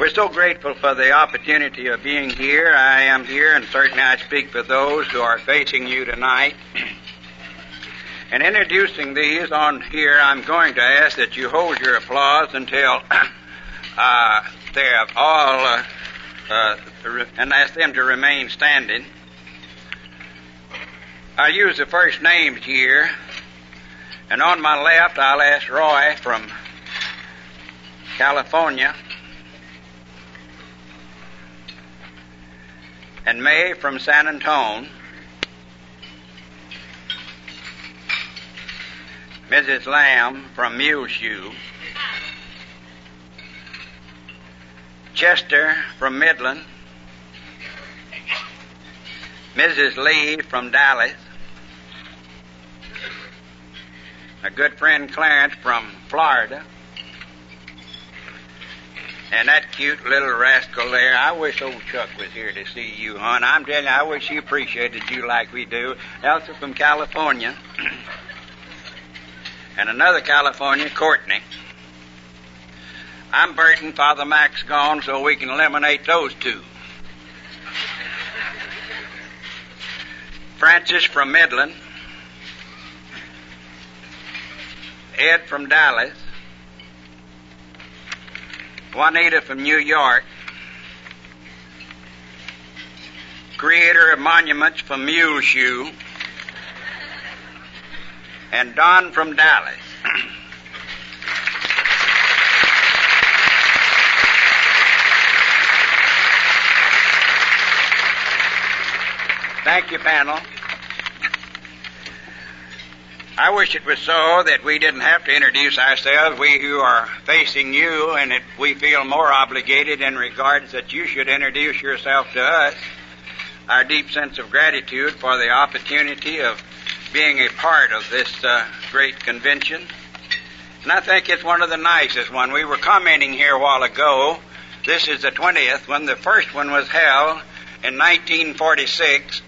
We're so grateful for the opportunity of being here. I am here, and certainly I speak for those who are facing you tonight. In introducing these on here, I'm going to ask that you hold your applause until uh, they have all, uh, uh, and ask them to remain standing. I use the first names here, and on my left, I'll ask Roy from California. And May from San Antone, Mrs. Lamb from Muleshoe, Chester from Midland, Mrs. Lee from Dallas, a good friend Clarence from Florida, and that cute little rascal there, I wish old Chuck was here to see you, hon. I'm telling you, I wish he appreciated you like we do. Elsa from California. and another California, Courtney. I'm Burton, Father Mac's gone, so we can eliminate those two. Francis from Midland. Ed from Dallas. Juanita from New York, creator of monuments from Muleshoe, and Don from Dallas. Thank you, panel. I wish it was so that we didn't have to introduce ourselves, we who are facing you, and that we feel more obligated in regards that you should introduce yourself to us. Our deep sense of gratitude for the opportunity of being a part of this uh, great convention. And I think it's one of the nicest one. We were commenting here a while ago. This is the 20th when the first one was held in 1946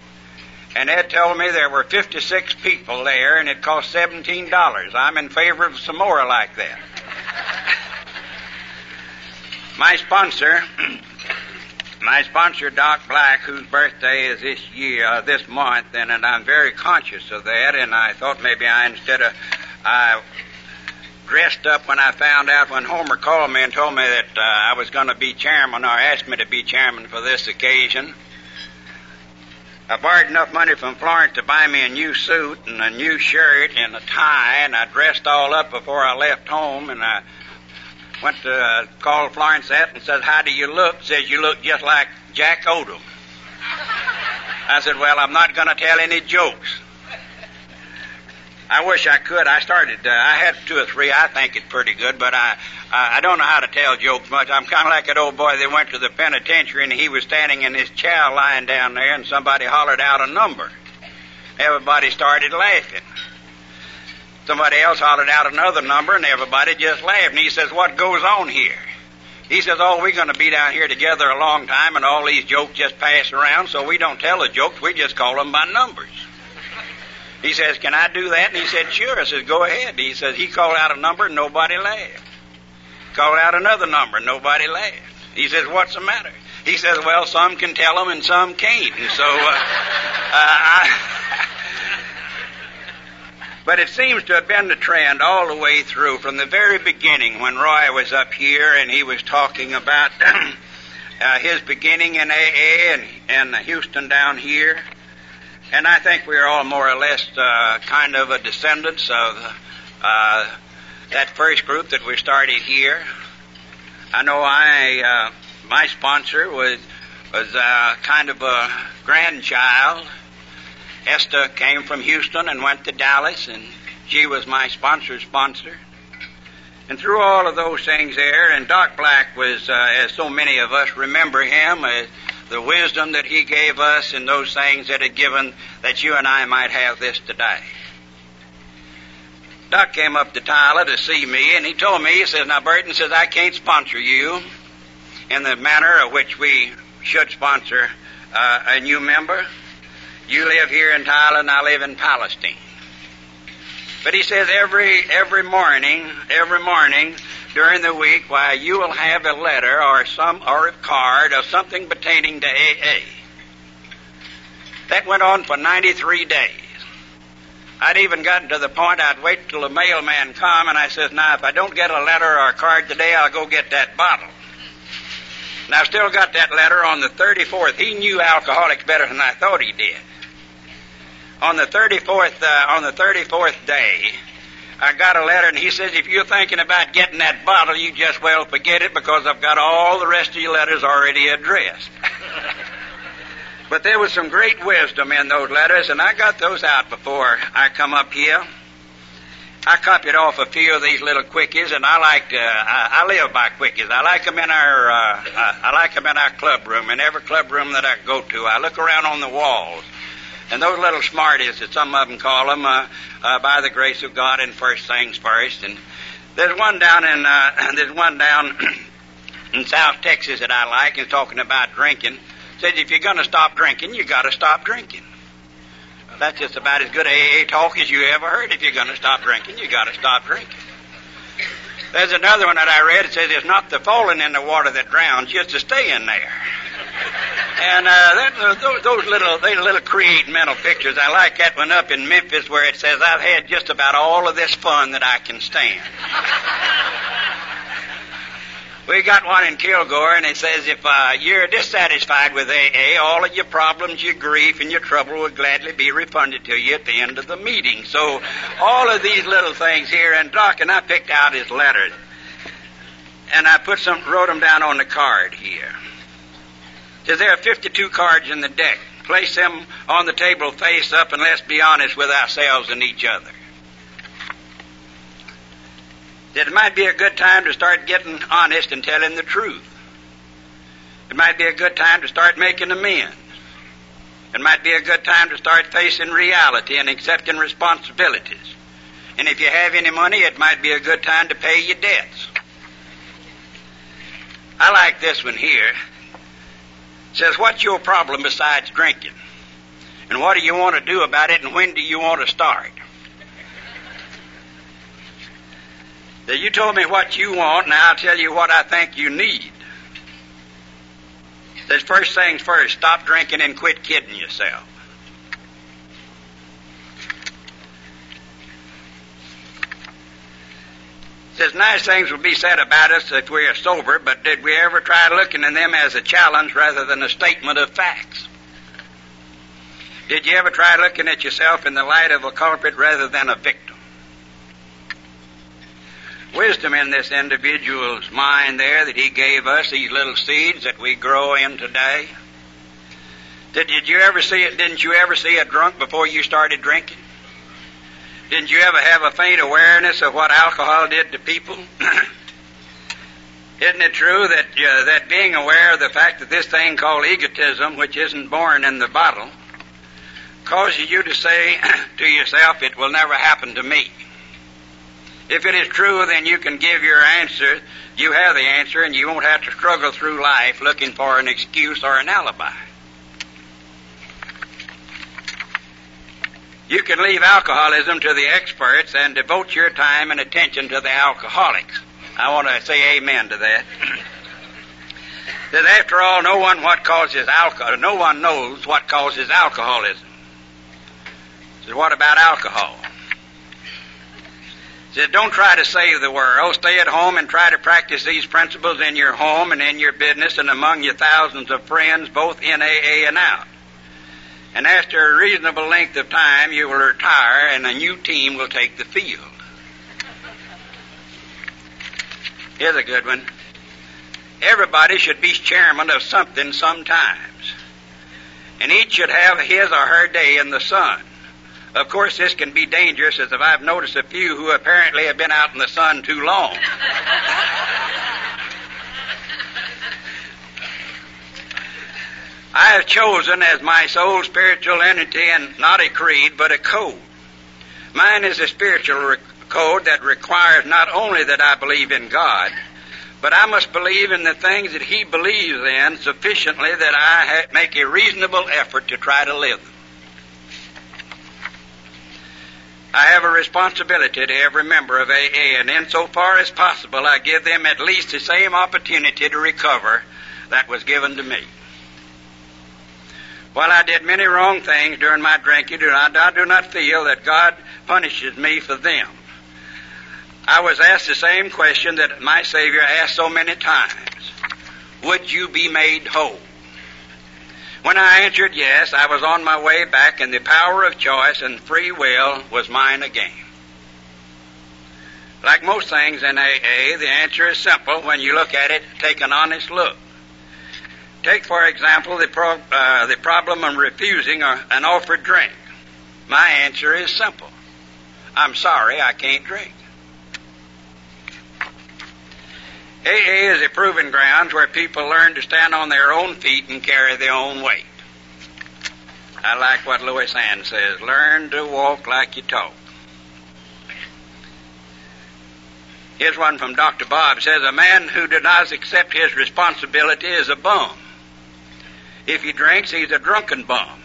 and Ed told me there were 56 people there and it cost $17. I'm in favor of some more like that. my sponsor, my sponsor, Doc Black, whose birthday is this year, uh, this month, and, and I'm very conscious of that, and I thought maybe I, instead of, I dressed up when I found out when Homer called me and told me that uh, I was going to be chairman or asked me to be chairman for this occasion. I borrowed enough money from Florence to buy me a new suit and a new shirt and a tie, and I dressed all up before I left home, and I went to uh, call Florence that and said, "How do you look?" Says you look just like Jack Odom. I said, "Well, I'm not going to tell any jokes." I wish I could. I started. Uh, I had two or three. I think it's pretty good, but I I don't know how to tell jokes much. I'm kind of like that old boy that went to the penitentiary and he was standing in his chair lying down there, and somebody hollered out a number. Everybody started laughing. Somebody else hollered out another number, and everybody just laughed. And he says, "What goes on here?" He says, "Oh, we're going to be down here together a long time, and all these jokes just pass around, so we don't tell the jokes. We just call them by numbers." He says, Can I do that? And he said, Sure. I says, Go ahead. He says, He called out a number and nobody laughed. Called out another number and nobody laughed. He says, What's the matter? He says, Well, some can tell them and some can't. And so, uh, uh, I. But it seems to have been the trend all the way through from the very beginning when Roy was up here and he was talking about uh, his beginning in AA and, and Houston down here. And I think we are all more or less uh, kind of a descendants of uh, that first group that we started here. I know I, uh, my sponsor was was uh, kind of a grandchild. Esther came from Houston and went to Dallas, and she was my sponsor's sponsor. And through all of those things there, and Doc Black was, uh, as so many of us remember him, uh, the wisdom that he gave us and those things that had given that you and I might have this today. Doc came up to Tyler to see me, and he told me, he says, now Burton says, I can't sponsor you in the manner of which we should sponsor uh, a new member. You live here in Tyler, and I live in Palestine. But he says every every morning, every morning, during the week, why, you will have a letter or some or a card or something pertaining to AA. That went on for 93 days. I'd even gotten to the point I'd wait till the mailman come, and I says, now if I don't get a letter or a card today, I'll go get that bottle. And I've still got that letter on the 34th. He knew alcoholics better than I thought he did. On the 34th, uh, on the 34th day, I got a letter, and he says, if you're thinking about getting that bottle, you just well forget it because I've got all the rest of your letters already addressed. but there was some great wisdom in those letters, and I got those out before I come up here. I copied off a few of these little quickies, and I like to, I, I live by quickies. I like them in our, uh, I like them in our club room, in every club room that I go to. I look around on the walls, and those little smarties that some of them call them, uh, uh, by the grace of God, and first things first. And there's one down in, uh, there's one down in South Texas that I like, and talking about drinking. Says if you're going to stop drinking, you got to stop drinking. That's just about as good AA talk as you ever heard. If you're going to stop drinking, you got to stop drinking. There's another one that I read. It says it's not the falling in the water that drowns, just the staying there. And uh, that, uh, those, those little, they little create mental pictures. I like that one up in Memphis where it says I've had just about all of this fun that I can stand. We got one in Kilgore, and it says if uh, you're dissatisfied with AA, all of your problems, your grief, and your trouble will gladly be refunded to you at the end of the meeting. So, all of these little things here, and Doc and I picked out his letters, and I put some, wrote them down on the card here. Says there are 52 cards in the deck. Place them on the table face up, and let's be honest with ourselves and each other. That it might be a good time to start getting honest and telling the truth. It might be a good time to start making amends. It might be a good time to start facing reality and accepting responsibilities. And if you have any money, it might be a good time to pay your debts. I like this one here. It says, What's your problem besides drinking? And what do you want to do about it, and when do you want to start? That you told me what you want, now I'll tell you what I think you need. Says first things first, stop drinking and quit kidding yourself. Says nice things will be said about us if we are sober, but did we ever try looking at them as a challenge rather than a statement of facts? Did you ever try looking at yourself in the light of a culprit rather than a victim? Wisdom in this individual's mind there that he gave us, these little seeds that we grow in today. Did, did you ever see it? Didn't you ever see a drunk before you started drinking? Didn't you ever have a faint awareness of what alcohol did to people? Isn't it true that uh, that being aware of the fact that this thing called egotism, which isn't born in the bottle, causes you to say to yourself, "It will never happen to me." If it is true, then you can give your answer. You have the answer, and you won't have to struggle through life looking for an excuse or an alibi. You can leave alcoholism to the experts and devote your time and attention to the alcoholics. I want to say amen to that. that after all, no one what causes alcohol, no one knows what causes alcoholism. So what about alcohol? Said, don't try to save the world. Stay at home and try to practice these principles in your home and in your business and among your thousands of friends, both in AA and out. And after a reasonable length of time, you will retire and a new team will take the field. Here's a good one. Everybody should be chairman of something sometimes. And each should have his or her day in the sun. Of course, this can be dangerous, as I've noticed a few who apparently have been out in the sun too long. I have chosen as my sole spiritual entity and not a creed, but a code. Mine is a spiritual re- code that requires not only that I believe in God, but I must believe in the things that He believes in sufficiently that I ha- make a reasonable effort to try to live them. I have a responsibility to every member of AA, and insofar as possible, I give them at least the same opportunity to recover that was given to me. While I did many wrong things during my drinking, I do not feel that God punishes me for them. I was asked the same question that my Savior asked so many times. Would you be made whole? When I answered yes, I was on my way back and the power of choice and free will was mine again. Like most things in AA, the answer is simple when you look at it, take an honest look. Take, for example, the, pro- uh, the problem of refusing a, an offered drink. My answer is simple. I'm sorry, I can't drink. AA is a proving grounds where people learn to stand on their own feet and carry their own weight. I like what Louis Ann says, learn to walk like you talk. Here's one from Dr. Bob says, a man who does not accept his responsibility is a bum. If he drinks, he's a drunken bum.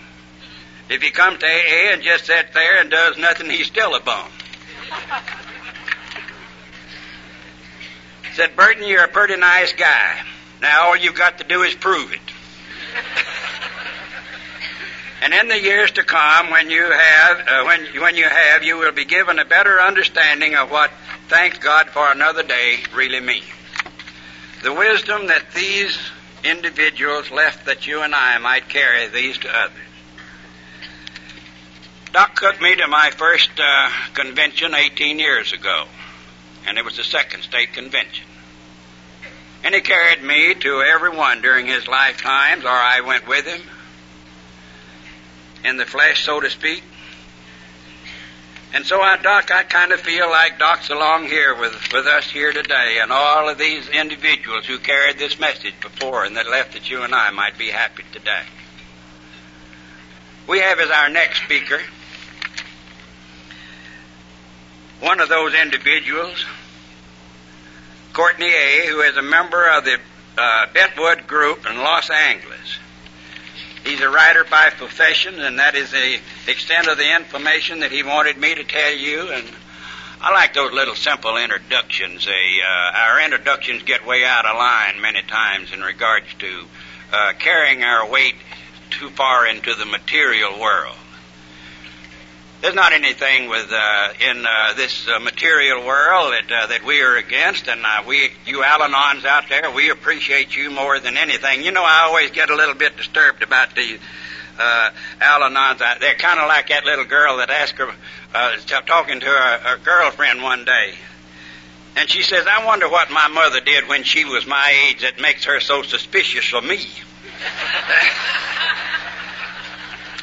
If he comes to AA and just sits there and does nothing, he's still a bum. Said, Burton, you're a pretty nice guy. Now all you've got to do is prove it. and in the years to come, when you have, uh, when, when you have, you will be given a better understanding of what thank God for another day really means. The wisdom that these individuals left that you and I might carry these to others. Doc took me to my first uh, convention 18 years ago, and it was the second state convention. And he carried me to every one during his lifetimes, or I went with him in the flesh, so to speak. And so I, Doc, I kind of feel like Doc's along here with, with us here today and all of these individuals who carried this message before and that left that you and I might be happy today. We have as our next speaker one of those individuals, Courtney A., who is a member of the uh, Brentwood Group in Los Angeles. He's a writer by profession, and that is the extent of the information that he wanted me to tell you. And I like those little simple introductions. They, uh, our introductions get way out of line many times in regards to uh, carrying our weight too far into the material world. There's not anything with uh, in uh, this uh, material world that uh, that we are against, and uh, we, you Al-Anons out there, we appreciate you more than anything. You know, I always get a little bit disturbed about the uh, Al-Anons. They're kind of like that little girl that asked her, uh, talking to her, her girlfriend one day, and she says, "I wonder what my mother did when she was my age that makes her so suspicious of me."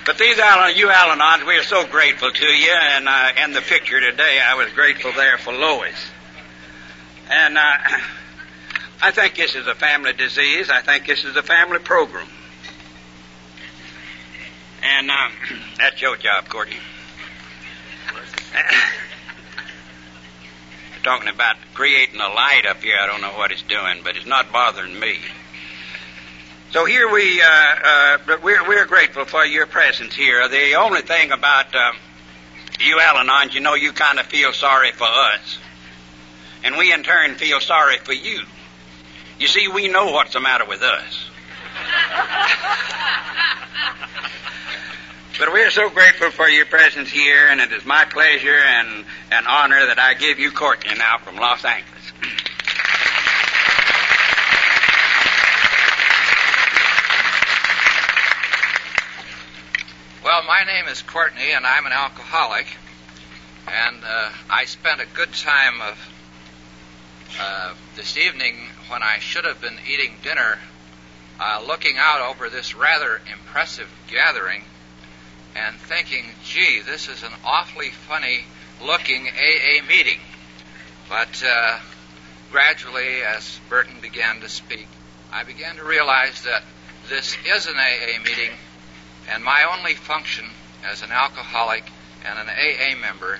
But these Alan, you Al-Anons, we are so grateful to you, and uh, the picture today, I was grateful there for Lois. And uh, I think this is a family disease. I think this is a family program. And uh, that's your job, Courtney. Talking about creating a light up here, I don't know what it's doing, but it's not bothering me. So here we, uh, uh, we're, we're grateful for your presence here. The only thing about um, you Al-Anons, you know, you kind of feel sorry for us. And we in turn feel sorry for you. You see, we know what's the matter with us. but we're so grateful for your presence here, and it is my pleasure and, and honor that I give you Courtney now from Los Angeles. Well, my name is Courtney, and I'm an alcoholic. And uh, I spent a good time of uh, this evening when I should have been eating dinner, uh, looking out over this rather impressive gathering and thinking, gee, this is an awfully funny looking AA meeting. But uh, gradually, as Burton began to speak, I began to realize that this is an AA meeting and my only function as an alcoholic and an AA member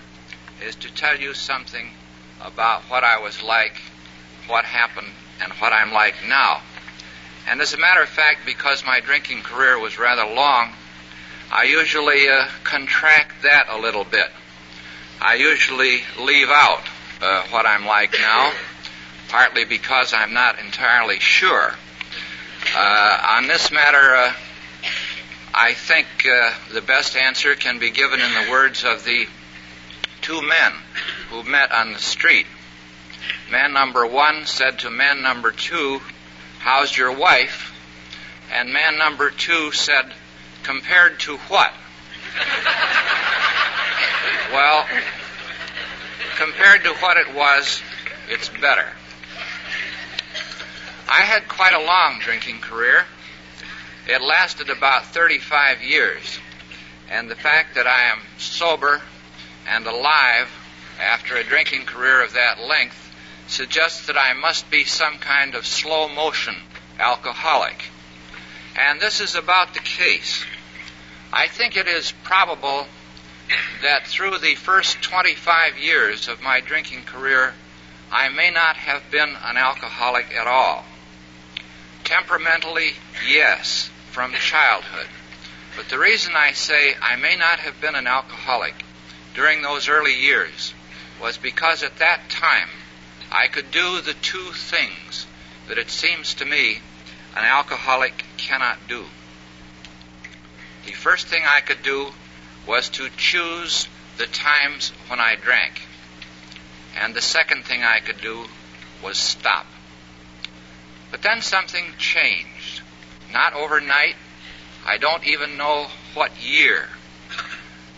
is to tell you something about what I was like, what happened, and what I'm like now. And as a matter of fact, because my drinking career was rather long, I usually uh, contract that a little bit. I usually leave out uh, what I'm like now, partly because I'm not entirely sure. Uh, on this matter, uh, I think uh, the best answer can be given in the words of the two men who met on the street. Man number one said to man number two, How's your wife? And man number two said, Compared to what? well, compared to what it was, it's better. I had quite a long drinking career. It lasted about 35 years. And the fact that I am sober and alive after a drinking career of that length suggests that I must be some kind of slow motion alcoholic. And this is about the case. I think it is probable that through the first 25 years of my drinking career, I may not have been an alcoholic at all. Temperamentally, yes, from childhood. But the reason I say I may not have been an alcoholic during those early years was because at that time I could do the two things that it seems to me an alcoholic cannot do. The first thing I could do was to choose the times when I drank. And the second thing I could do was stop. But then something changed. Not overnight. I don't even know what year.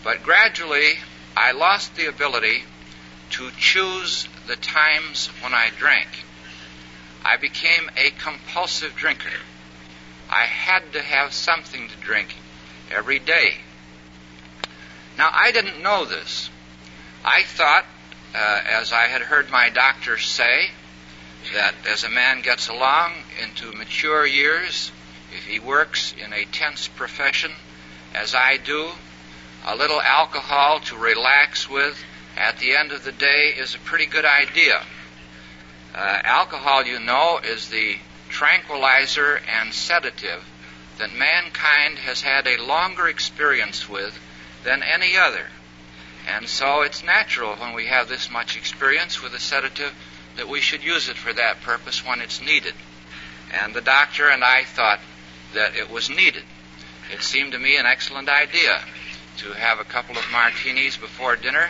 But gradually, I lost the ability to choose the times when I drank. I became a compulsive drinker. I had to have something to drink every day. Now, I didn't know this. I thought, uh, as I had heard my doctor say, that as a man gets along into mature years, he works in a tense profession, as I do, a little alcohol to relax with at the end of the day is a pretty good idea. Uh, alcohol, you know, is the tranquilizer and sedative that mankind has had a longer experience with than any other. And so it's natural when we have this much experience with a sedative that we should use it for that purpose when it's needed. And the doctor and I thought that it was needed. It seemed to me an excellent idea to have a couple of martinis before dinner,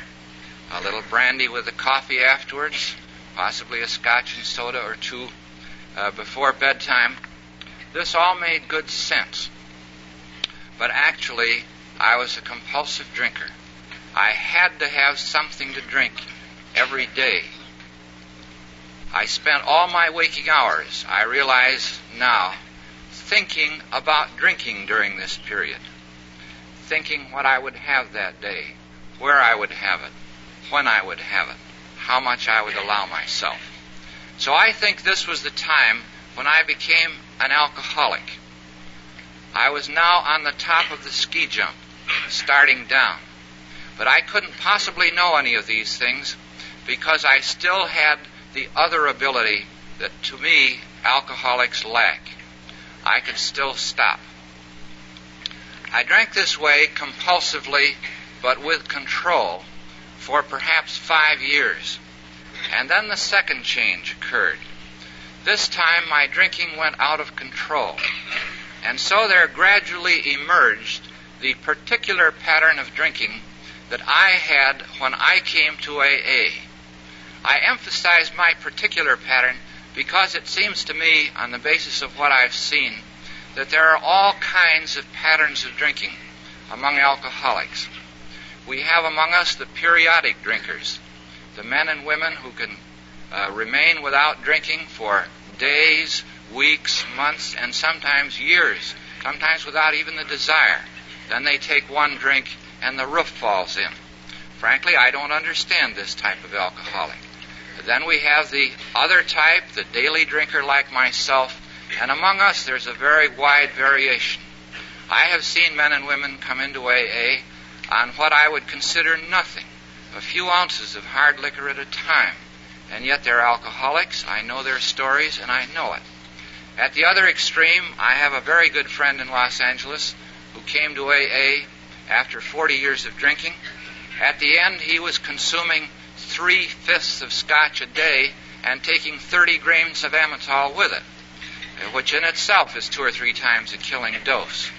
a little brandy with the coffee afterwards, possibly a scotch and soda or two uh, before bedtime. This all made good sense. But actually, I was a compulsive drinker. I had to have something to drink every day. I spent all my waking hours, I realize now, thinking about drinking during this period. Thinking what I would have that day, where I would have it, when I would have it, how much I would allow myself. So I think this was the time when I became an alcoholic. I was now on the top of the ski jump, starting down. But I couldn't possibly know any of these things because I still had the other ability that to me alcoholics lack. I could still stop. I drank this way compulsively but with control for perhaps five years. And then the second change occurred. This time my drinking went out of control. And so there gradually emerged the particular pattern of drinking that I had when I came to AA. I emphasize my particular pattern because it seems to me, on the basis of what I've seen, that there are all kinds of patterns of drinking among alcoholics. We have among us the periodic drinkers, the men and women who can uh, remain without drinking for days, weeks, months, and sometimes years, sometimes without even the desire. Then they take one drink and the roof falls in. Frankly, I don't understand this type of alcoholic. Then we have the other type, the daily drinker like myself, and among us there's a very wide variation. I have seen men and women come into AA on what I would consider nothing, a few ounces of hard liquor at a time, and yet they're alcoholics. I know their stories, and I know it. At the other extreme, I have a very good friend in Los Angeles who came to AA after 40 years of drinking, At the end, he was consuming three fifths of scotch a day and taking 30 grains of amytal with it, uh, which in itself is two or three times a killing dose.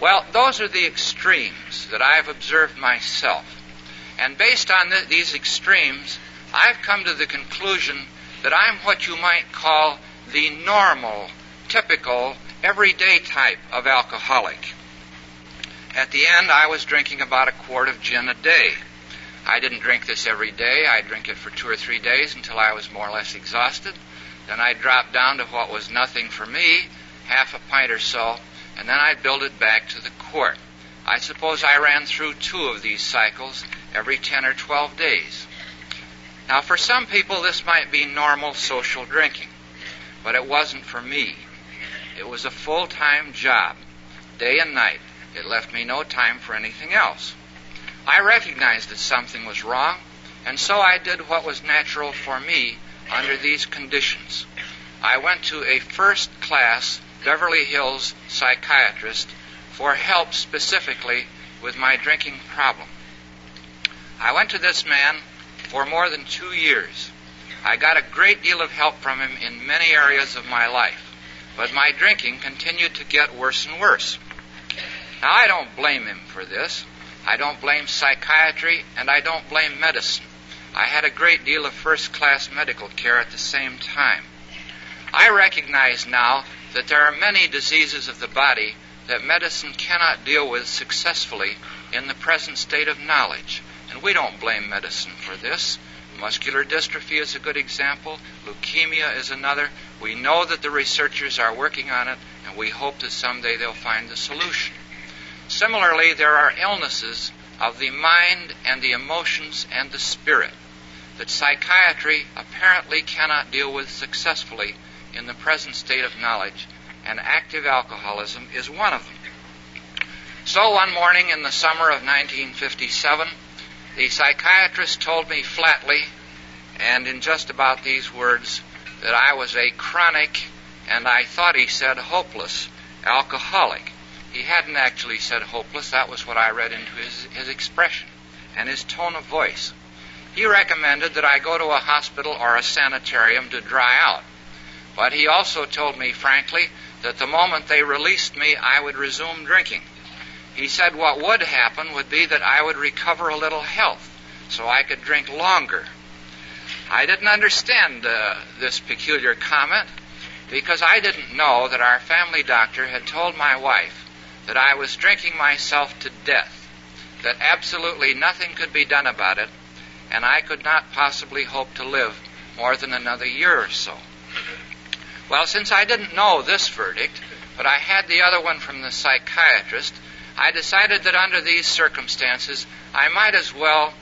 Well, those are the extremes that I've observed myself. And based on th- these extremes, I've come to the conclusion that I'm what you might call the normal, typical, everyday type of alcoholic. At the end, I was drinking about a quart of gin a day. I didn't drink this every day. I'd drink it for two or three days until I was more or less exhausted. Then I'd drop down to what was nothing for me, half a pint or so, and then I'd build it back to the quart. I suppose I ran through two of these cycles every 10 or 12 days. Now, for some people, this might be normal social drinking, but it wasn't for me. It was a full time job, day and night. It left me no time for anything else. I recognized that something was wrong, and so I did what was natural for me under these conditions. I went to a first class Beverly Hills psychiatrist for help specifically with my drinking problem. I went to this man for more than two years. I got a great deal of help from him in many areas of my life, but my drinking continued to get worse and worse. Now, I don't blame him for this. I don't blame psychiatry, and I don't blame medicine. I had a great deal of first class medical care at the same time. I recognize now that there are many diseases of the body that medicine cannot deal with successfully in the present state of knowledge. And we don't blame medicine for this. Muscular dystrophy is a good example. Leukemia is another. We know that the researchers are working on it, and we hope that someday they'll find the solution. Similarly, there are illnesses of the mind and the emotions and the spirit that psychiatry apparently cannot deal with successfully in the present state of knowledge, and active alcoholism is one of them. So one morning in the summer of 1957, the psychiatrist told me flatly, and in just about these words, that I was a chronic, and I thought he said hopeless, alcoholic. He hadn't actually said hopeless, that was what I read into his, his expression and his tone of voice. He recommended that I go to a hospital or a sanitarium to dry out. But he also told me frankly that the moment they released me, I would resume drinking. He said what would happen would be that I would recover a little health so I could drink longer. I didn't understand uh, this peculiar comment because I didn't know that our family doctor had told my wife that I was drinking myself to death, that absolutely nothing could be done about it, and I could not possibly hope to live more than another year or so. Well, since I didn't know this verdict, but I had the other one from the psychiatrist, I decided that under these circumstances, I might as well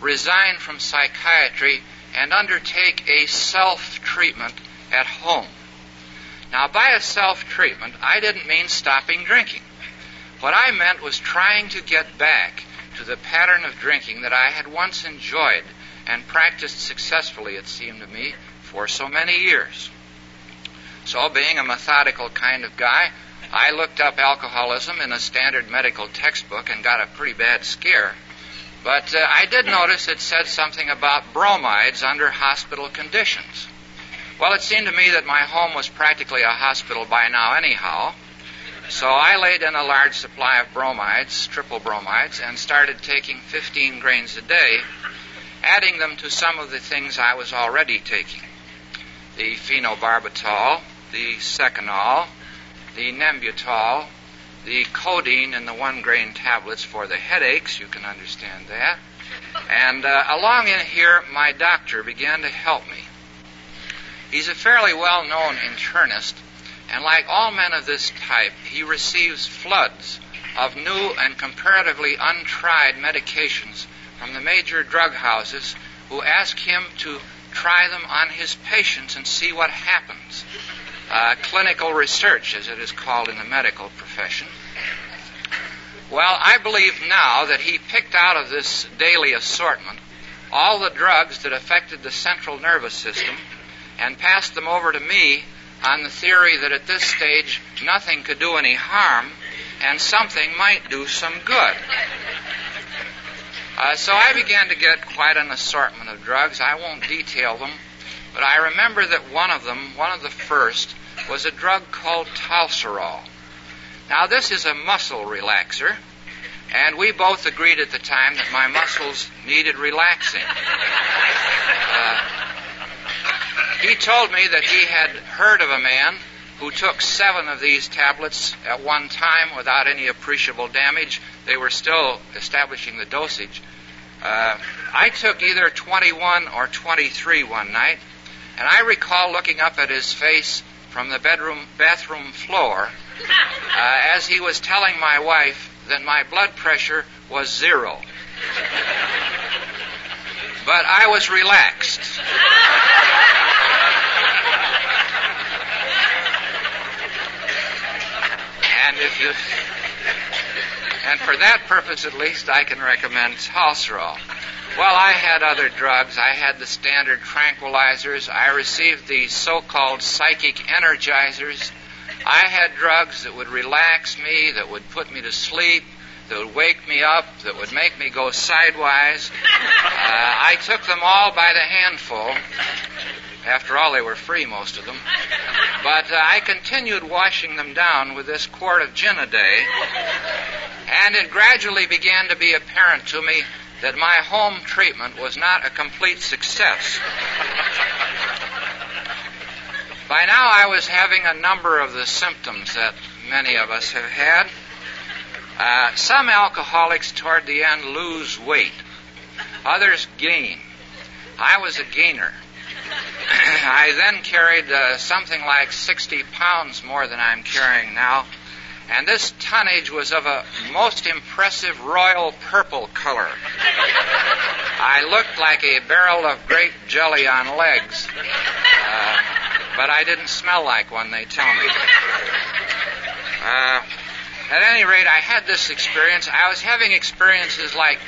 resign from psychiatry and undertake a self treatment at home. Now, by a self treatment, I didn't mean stopping drinking. What I meant was trying to get back to the pattern of drinking that I had once enjoyed and practiced successfully, it seemed to me, for so many years. So, being a methodical kind of guy, I looked up alcoholism in a standard medical textbook and got a pretty bad scare. But uh, I did notice it said something about bromides under hospital conditions. Well, it seemed to me that my home was practically a hospital by now, anyhow. So I laid in a large supply of bromides, triple bromides, and started taking 15 grains a day, adding them to some of the things I was already taking the phenobarbital, the seconal, the Nembutal, the codeine in the one grain tablets for the headaches, you can understand that. And uh, along in here, my doctor began to help me. He's a fairly well known internist, and like all men of this type, he receives floods of new and comparatively untried medications from the major drug houses who ask him to try them on his patients and see what happens uh, clinical research, as it is called in the medical profession. Well, I believe now that he picked out of this daily assortment all the drugs that affected the central nervous system and passed them over to me on the theory that at this stage nothing could do any harm and something might do some good. Uh, so I began to get quite an assortment of drugs. I won't detail them, but I remember that one of them, one of the first, was a drug called Tolserol. Now, this is a muscle relaxer, and we both agreed at the time that my muscles needed relaxing. Uh, he told me that he had heard of a man who took seven of these tablets at one time without any appreciable damage. They were still establishing the dosage. Uh, I took either 21 or 23 one night, and I recall looking up at his face from the bedroom bathroom floor uh, as he was telling my wife that my blood pressure was zero. But I was relaxed. And if you, and for that purpose at least, I can recommend Tolserol. Well, I had other drugs. I had the standard tranquilizers. I received the so-called psychic energizers. I had drugs that would relax me, that would put me to sleep, that would wake me up, that would make me go sidewise. Uh, I took them all by the handful. After all, they were free, most of them. But uh, I continued washing them down with this quart of gin a day, and it gradually began to be apparent to me that my home treatment was not a complete success. By now, I was having a number of the symptoms that many of us have had. Uh, some alcoholics toward the end lose weight, others gain. I was a gainer. I then carried uh, something like 60 pounds more than I'm carrying now, and this tonnage was of a most impressive royal purple color. I looked like a barrel of grape jelly on legs, uh, but I didn't smell like one, they tell me. Uh, at any rate, I had this experience. I was having experiences like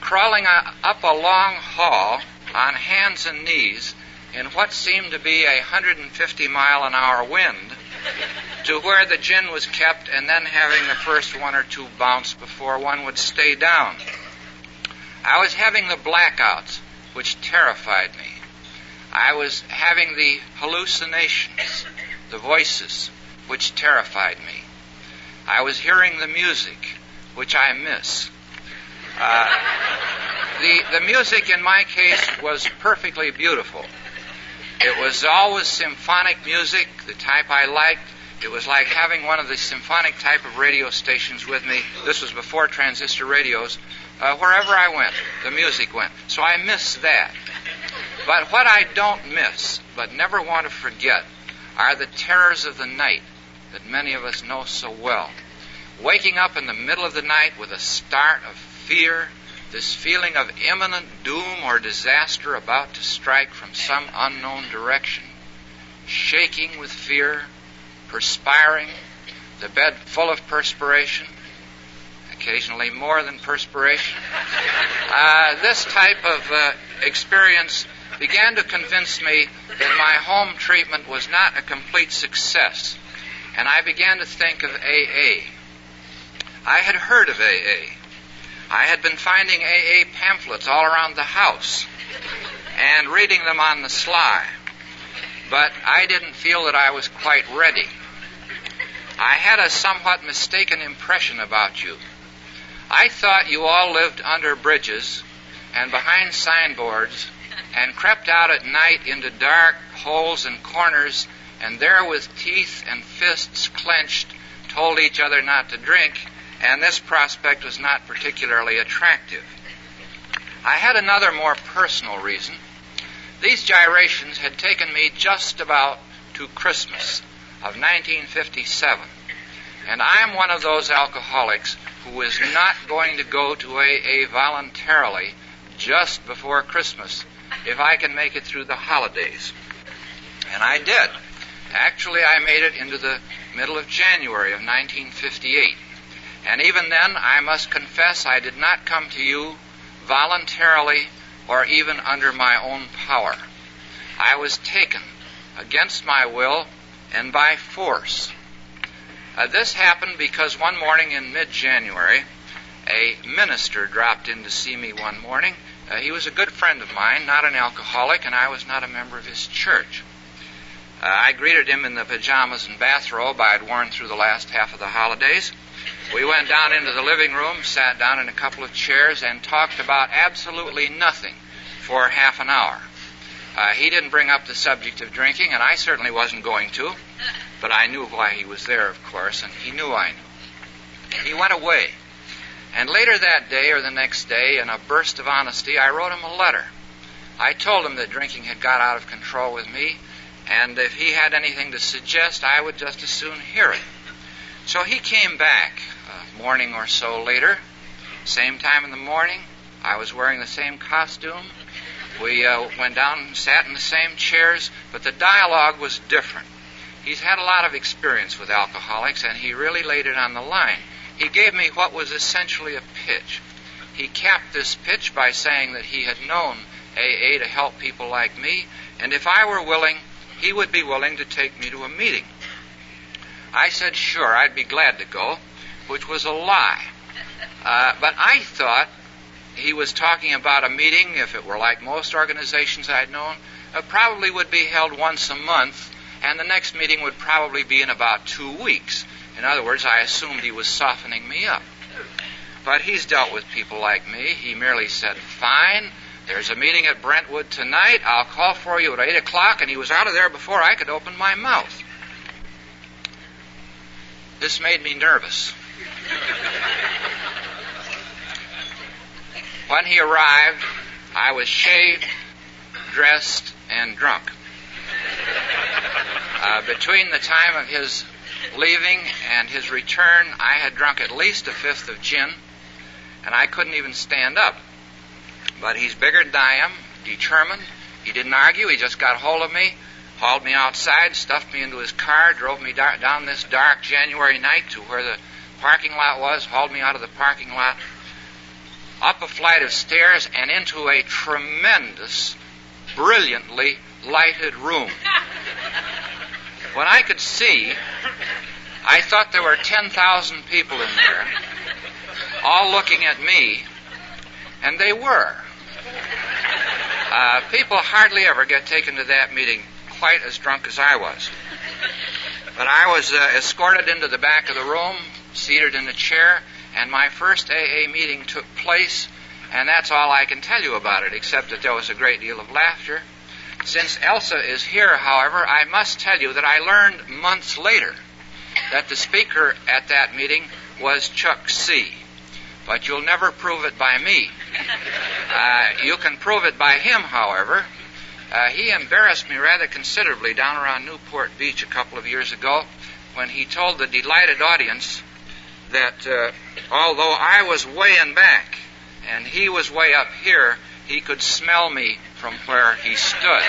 crawling up a long hall on hands and knees in what seemed to be a 150 mile an hour wind to where the gin was kept and then having the first one or two bounce before one would stay down. I was having the blackouts, which terrified me. I was having the hallucinations, the voices, which terrified me. I was hearing the music, which I miss. Uh, the, the music in my case was perfectly beautiful. It was always symphonic music, the type I liked. It was like having one of the symphonic type of radio stations with me. This was before transistor radios. Uh, wherever I went, the music went. So I miss that. But what I don't miss, but never want to forget, are the terrors of the night that many of us know so well. Waking up in the middle of the night with a start of fear, this feeling of imminent doom or disaster about to strike from some unknown direction, shaking with fear, perspiring, the bed full of perspiration, occasionally more than perspiration. Uh, this type of uh, experience began to convince me that my home treatment was not a complete success, and I began to think of AA. I had heard of AA. I had been finding AA pamphlets all around the house and reading them on the sly, but I didn't feel that I was quite ready. I had a somewhat mistaken impression about you. I thought you all lived under bridges and behind signboards and crept out at night into dark holes and corners and there with teeth and fists clenched told each other not to drink and this prospect was not particularly attractive. I had another more personal reason. These gyrations had taken me just about to Christmas of 1957, and I am one of those alcoholics who is not going to go to AA voluntarily just before Christmas if I can make it through the holidays. And I did. Actually, I made it into the middle of January of 1958. And even then, I must confess I did not come to you voluntarily or even under my own power. I was taken against my will and by force. Uh, this happened because one morning in mid January, a minister dropped in to see me one morning. Uh, he was a good friend of mine, not an alcoholic, and I was not a member of his church. Uh, I greeted him in the pajamas and bathrobe I had worn through the last half of the holidays. We went down into the living room, sat down in a couple of chairs, and talked about absolutely nothing for half an hour. Uh, he didn't bring up the subject of drinking, and I certainly wasn't going to, but I knew why he was there, of course, and he knew I knew. He went away. And later that day or the next day, in a burst of honesty, I wrote him a letter. I told him that drinking had got out of control with me, and if he had anything to suggest, I would just as soon hear it. So he came back a morning or so later, same time in the morning. I was wearing the same costume. We uh, went down and sat in the same chairs, but the dialogue was different. He's had a lot of experience with alcoholics, and he really laid it on the line. He gave me what was essentially a pitch. He capped this pitch by saying that he had known AA to help people like me, and if I were willing, he would be willing to take me to a meeting. I said, sure, I'd be glad to go, which was a lie. Uh, but I thought he was talking about a meeting, if it were like most organizations I'd known, uh, probably would be held once a month, and the next meeting would probably be in about two weeks. In other words, I assumed he was softening me up. But he's dealt with people like me. He merely said, Fine, there's a meeting at Brentwood tonight. I'll call for you at 8 o'clock, and he was out of there before I could open my mouth. This made me nervous. when he arrived, I was shaved, dressed, and drunk. Uh, between the time of his leaving and his return, I had drunk at least a fifth of gin, and I couldn't even stand up. But he's bigger than I am, determined. He didn't argue. He just got hold of me, hauled me outside, stuffed me into his car, drove me dar- down this dark January night to where the parking lot was, hauled me out of the parking lot, up a flight of stairs, and into a tremendous, brilliantly lighted room. When I could see, I thought there were 10,000 people in there, all looking at me, and they were. Uh, people hardly ever get taken to that meeting quite as drunk as I was. But I was uh, escorted into the back of the room, seated in a chair, and my first AA meeting took place, and that's all I can tell you about it, except that there was a great deal of laughter. Since Elsa is here, however, I must tell you that I learned months later that the speaker at that meeting was Chuck C. But you'll never prove it by me. Uh, you can prove it by him, however. Uh, he embarrassed me rather considerably down around Newport Beach a couple of years ago when he told the delighted audience that uh, although I was way in back and he was way up here, he could smell me from where he stood.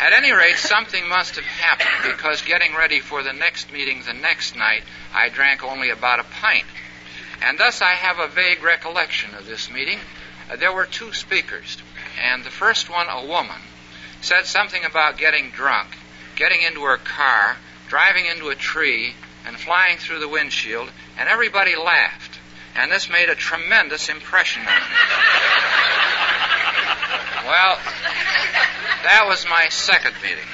At any rate, something must have happened because getting ready for the next meeting the next night, I drank only about a pint. And thus I have a vague recollection of this meeting. Uh, there were two speakers, and the first one, a woman, said something about getting drunk, getting into her car, driving into a tree, and flying through the windshield, and everybody laughed. And this made a tremendous impression on me. Well, that was my second meeting.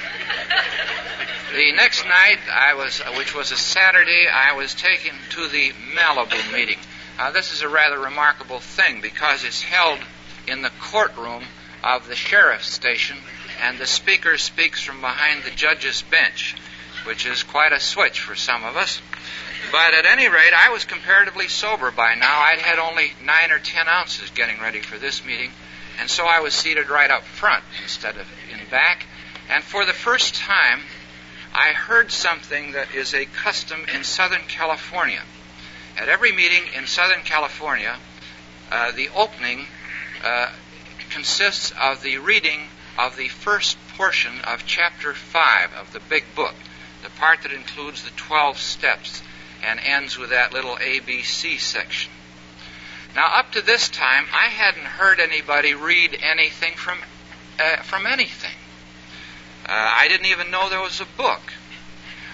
The next night, I was, which was a Saturday, I was taken to the Malibu meeting. Uh, this is a rather remarkable thing because it's held in the courtroom of the sheriff's station, and the speaker speaks from behind the judge's bench, which is quite a switch for some of us. But at any rate, I was comparatively sober by now. I'd had only nine or ten ounces getting ready for this meeting, and so I was seated right up front instead of in back. And for the first time, I heard something that is a custom in Southern California. At every meeting in Southern California, uh, the opening uh, consists of the reading of the first portion of chapter 5 of the big book, the part that includes the 12 steps and ends with that little ABC section. Now, up to this time, I hadn't heard anybody read anything from, uh, from anything. Uh, I didn't even know there was a book.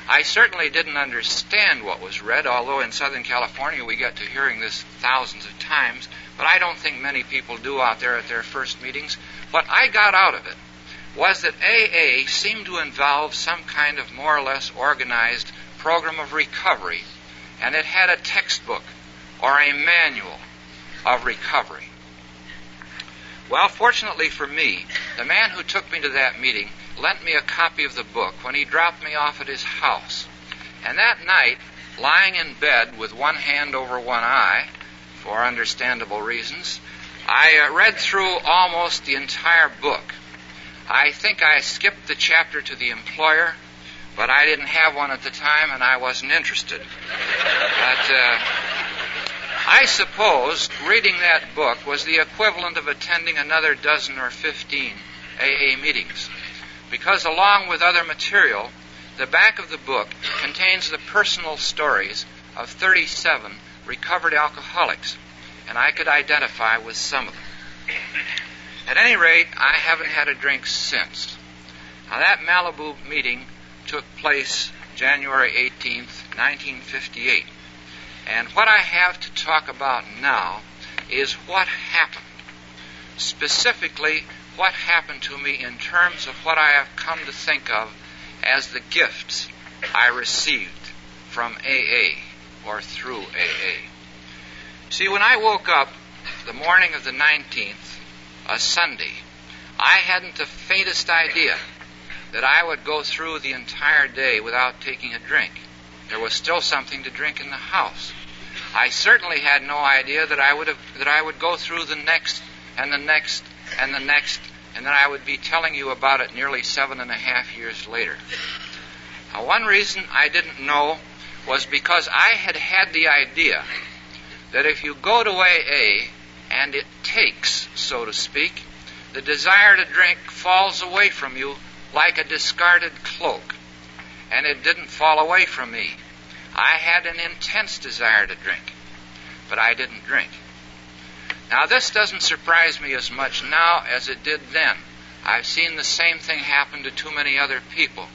I certainly didn't understand what was read, although in Southern California we get to hearing this thousands of times, but I don't think many people do out there at their first meetings. What I got out of it was that AA seemed to involve some kind of more or less organized program of recovery, and it had a textbook or a manual of recovery. Well, fortunately for me, the man who took me to that meeting lent me a copy of the book when he dropped me off at his house. And that night, lying in bed with one hand over one eye, for understandable reasons, I uh, read through almost the entire book. I think I skipped the chapter to the employer, but I didn't have one at the time and I wasn't interested. But uh, I suppose reading that book was the equivalent of attending another dozen or fifteen AA meetings because along with other material, the back of the book contains the personal stories of 37 recovered alcoholics, and I could identify with some of them. At any rate, I haven't had a drink since. Now, that Malibu meeting took place January 18th, 1958. And what I have to talk about now is what happened. Specifically, what happened to me in terms of what I have come to think of as the gifts I received from AA or through AA. See, when I woke up the morning of the 19th, a Sunday, I hadn't the faintest idea that I would go through the entire day without taking a drink. There was still something to drink in the house. I certainly had no idea that I would have, that I would go through the next and the next and the next, and then I would be telling you about it nearly seven and a half years later. Now, one reason I didn't know was because I had had the idea that if you go to AA and it takes, so to speak, the desire to drink falls away from you like a discarded cloak. And it didn't fall away from me. I had an intense desire to drink, but I didn't drink. Now, this doesn't surprise me as much now as it did then. I've seen the same thing happen to too many other people.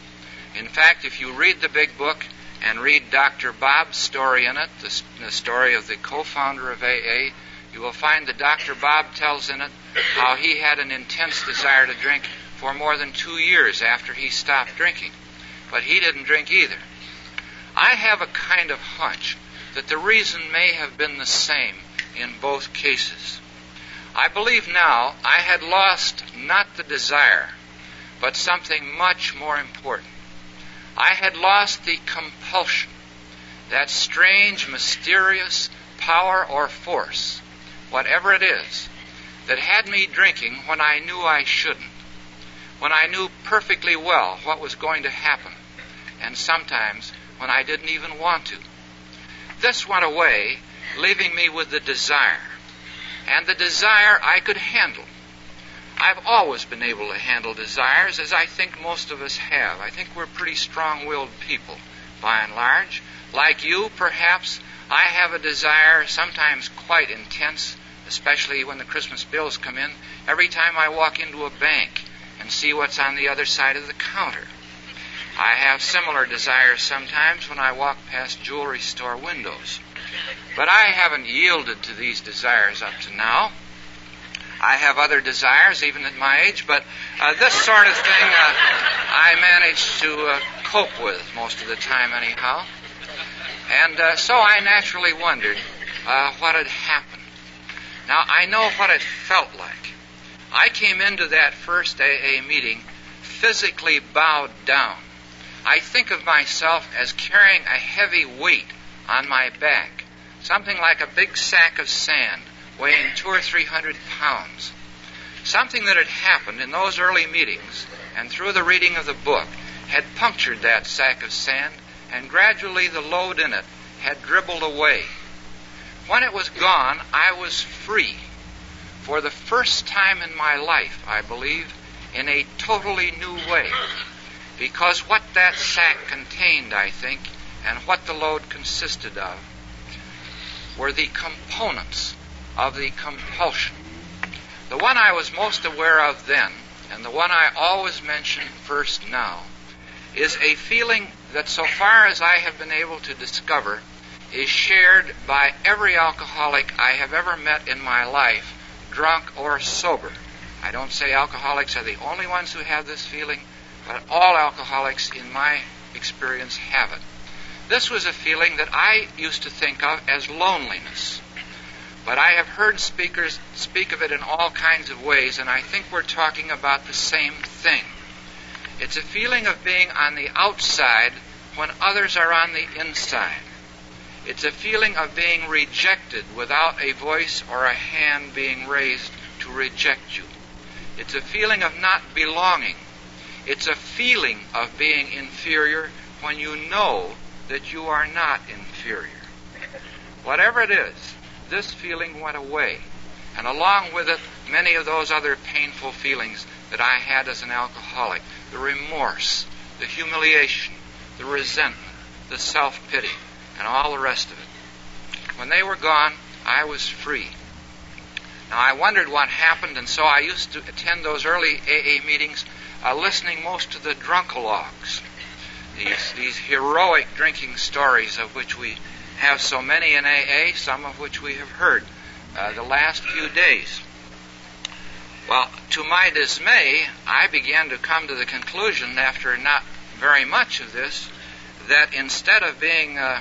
In fact, if you read the big book and read Dr. Bob's story in it, the, the story of the co founder of AA, you will find that Dr. Bob tells in it how he had an intense desire to drink for more than two years after he stopped drinking. But he didn't drink either. I have a kind of hunch that the reason may have been the same in both cases. I believe now I had lost not the desire, but something much more important. I had lost the compulsion, that strange, mysterious power or force, whatever it is, that had me drinking when I knew I shouldn't, when I knew perfectly well what was going to happen, and sometimes when I didn't even want to. This went away leaving me with the desire. And the desire I could handle. I've always been able to handle desires, as I think most of us have. I think we're pretty strong willed people, by and large. Like you, perhaps, I have a desire, sometimes quite intense, especially when the Christmas bills come in, every time I walk into a bank and see what's on the other side of the counter. I have similar desires sometimes when I walk past jewelry store windows. But I haven't yielded to these desires up to now. I have other desires, even at my age, but uh, this sort of thing uh, I manage to uh, cope with most of the time, anyhow. And uh, so I naturally wondered uh, what had happened. Now, I know what it felt like. I came into that first AA meeting physically bowed down. I think of myself as carrying a heavy weight on my back something like a big sack of sand weighing two or three hundred pounds. Something that had happened in those early meetings and through the reading of the book had punctured that sack of sand, and gradually the load in it had dribbled away. When it was gone, I was free. For the first time in my life, I believe, in a totally new way. Because what that sack contained, I think, and what the load consisted of, were the components of the compulsion. The one I was most aware of then, and the one I always mention first now, is a feeling that, so far as I have been able to discover, is shared by every alcoholic I have ever met in my life, drunk or sober. I don't say alcoholics are the only ones who have this feeling, but all alcoholics, in my experience, have it. This was a feeling that I used to think of as loneliness. But I have heard speakers speak of it in all kinds of ways, and I think we're talking about the same thing. It's a feeling of being on the outside when others are on the inside. It's a feeling of being rejected without a voice or a hand being raised to reject you. It's a feeling of not belonging. It's a feeling of being inferior when you know that you are not inferior. Whatever it is, this feeling went away. And along with it, many of those other painful feelings that I had as an alcoholic the remorse, the humiliation, the resentment, the self pity, and all the rest of it. When they were gone, I was free. Now, I wondered what happened, and so I used to attend those early AA meetings, uh, listening most to the drunkalogs, these, these heroic drinking stories of which we have so many in AA, some of which we have heard uh, the last few days. Well, to my dismay, I began to come to the conclusion, after not very much of this, that instead of being uh,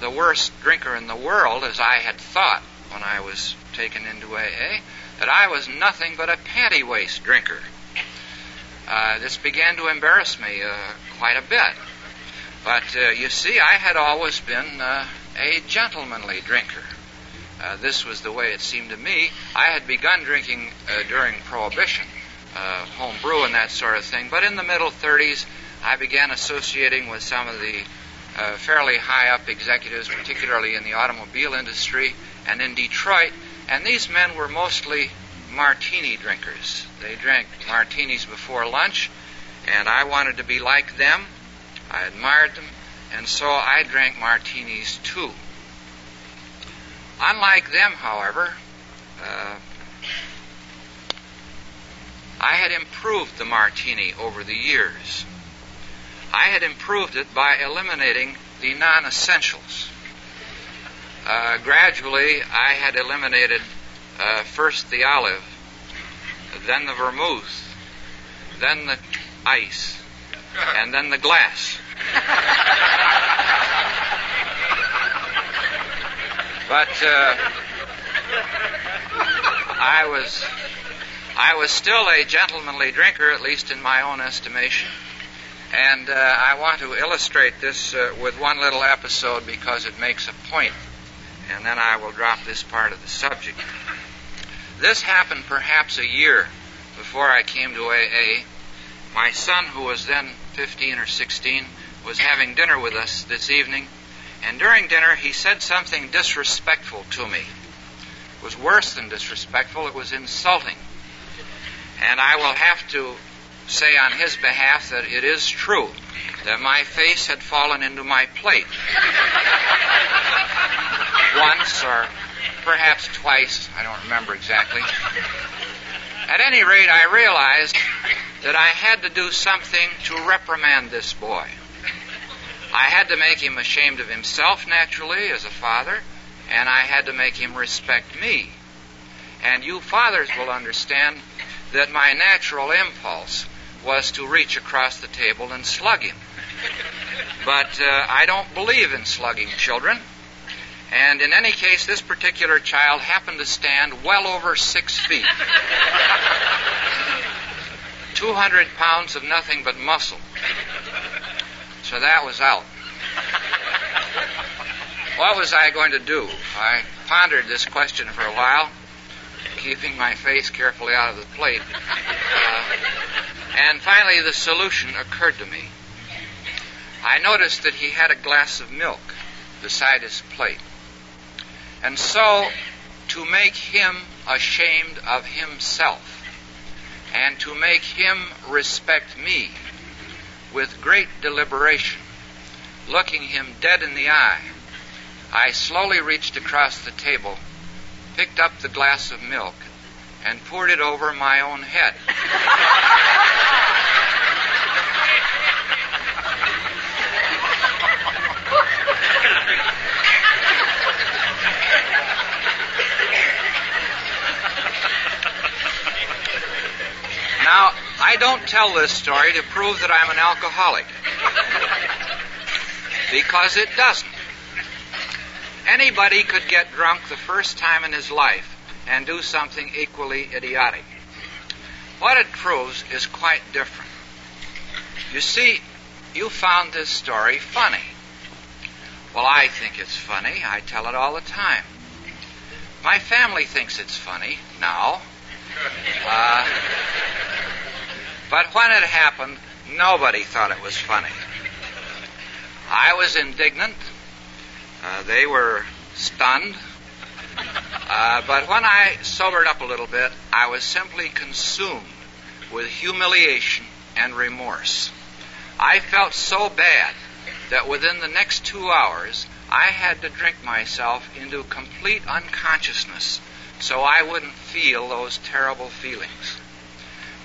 the worst drinker in the world, as I had thought when I was taken into AA, that I was nothing but a panty waist drinker. Uh, this began to embarrass me uh, quite a bit. But uh, you see, I had always been uh, a gentlemanly drinker. Uh, this was the way it seemed to me. I had begun drinking during Prohibition, home brew and that sort of thing, but in the middle 30s, I began associating with some of the fairly high up executives, particularly in the automobile industry and in Detroit, and these men were mostly martini drinkers. They drank martinis before lunch, and I wanted to be like them. I admired them, and so I drank martinis too. Unlike them, however, uh, I had improved the martini over the years. I had improved it by eliminating the non essentials. Uh, gradually, I had eliminated uh, first the olive, then the vermouth, then the ice, and then the glass. but uh, I was I was still a gentlemanly drinker, at least in my own estimation. And uh, I want to illustrate this uh, with one little episode because it makes a point. point, and then I will drop this part of the subject. This happened perhaps a year before I came to AA. My son, who was then 15 or 16, was having dinner with us this evening, and during dinner he said something disrespectful to me. It was worse than disrespectful, it was insulting. And I will have to say on his behalf that it is true that my face had fallen into my plate. Once or perhaps twice, I don't remember exactly. At any rate, I realized that I had to do something to reprimand this boy. I had to make him ashamed of himself, naturally, as a father, and I had to make him respect me. And you fathers will understand that my natural impulse was to reach across the table and slug him. But uh, I don't believe in slugging children. And in any case, this particular child happened to stand well over six feet. 200 pounds of nothing but muscle. So that was out. What was I going to do? I pondered this question for a while, keeping my face carefully out of the plate. Uh, and finally, the solution occurred to me. I noticed that he had a glass of milk beside his plate. And so, to make him ashamed of himself, and to make him respect me with great deliberation, looking him dead in the eye, I slowly reached across the table, picked up the glass of milk, and poured it over my own head. I don't tell this story to prove that I'm an alcoholic. Because it doesn't. Anybody could get drunk the first time in his life and do something equally idiotic. What it proves is quite different. You see, you found this story funny. Well, I think it's funny. I tell it all the time. My family thinks it's funny now. Uh, but when it happened, nobody thought it was funny. I was indignant. Uh, they were stunned. Uh, but when I sobered up a little bit, I was simply consumed with humiliation and remorse. I felt so bad that within the next two hours, I had to drink myself into complete unconsciousness so I wouldn't feel those terrible feelings.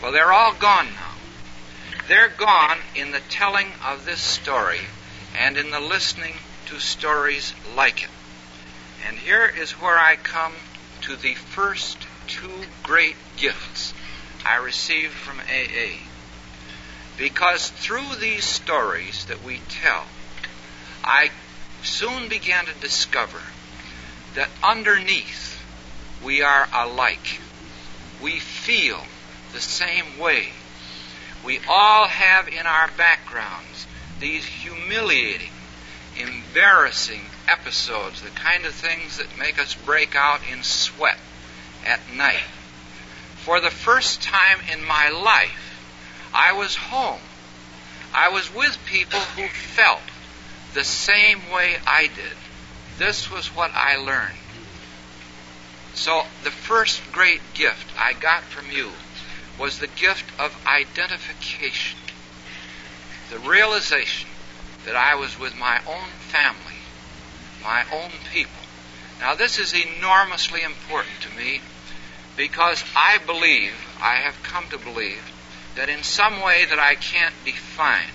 Well, they're all gone now. They're gone in the telling of this story and in the listening to stories like it. And here is where I come to the first two great gifts I received from AA. Because through these stories that we tell, I soon began to discover that underneath we are alike. We feel the same way. We all have in our backgrounds these humiliating, embarrassing episodes, the kind of things that make us break out in sweat at night. For the first time in my life, I was home. I was with people who felt the same way I did. This was what I learned. So, the first great gift I got from you was the gift of identification. The realization that I was with my own family, my own people. Now, this is enormously important to me because I believe, I have come to believe, that in some way that I can't define,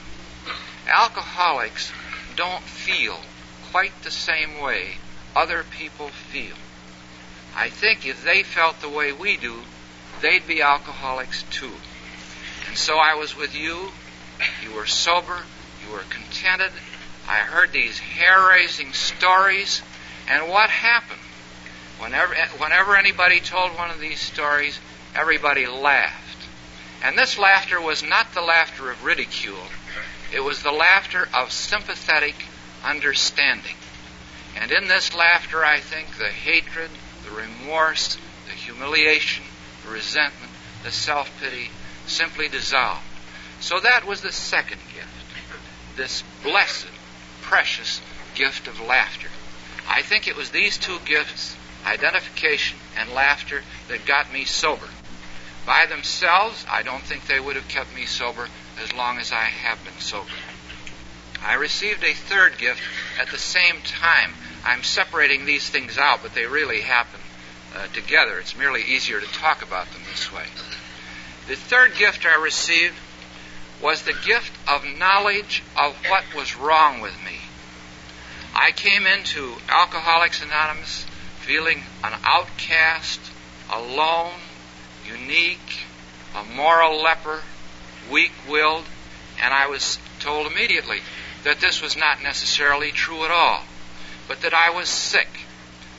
alcoholics don't feel quite the same way other people feel. I think if they felt the way we do, they'd be alcoholics too. And so I was with you. You were sober. You were contented. I heard these hair raising stories. And what happened? Whenever, whenever anybody told one of these stories, everybody laughed. And this laughter was not the laughter of ridicule, it was the laughter of sympathetic understanding. And in this laughter, I think the hatred, the remorse, the humiliation, the resentment, the self pity simply dissolved. So that was the second gift. This blessed, precious gift of laughter. I think it was these two gifts, identification and laughter, that got me sober. By themselves, I don't think they would have kept me sober as long as I have been sober. I received a third gift at the same time. I'm separating these things out, but they really happen uh, together. It's merely easier to talk about them this way. The third gift I received was the gift of knowledge of what was wrong with me. I came into Alcoholics Anonymous feeling an outcast, alone, unique, a moral leper, weak willed, and I was told immediately that this was not necessarily true at all, but that I was sick,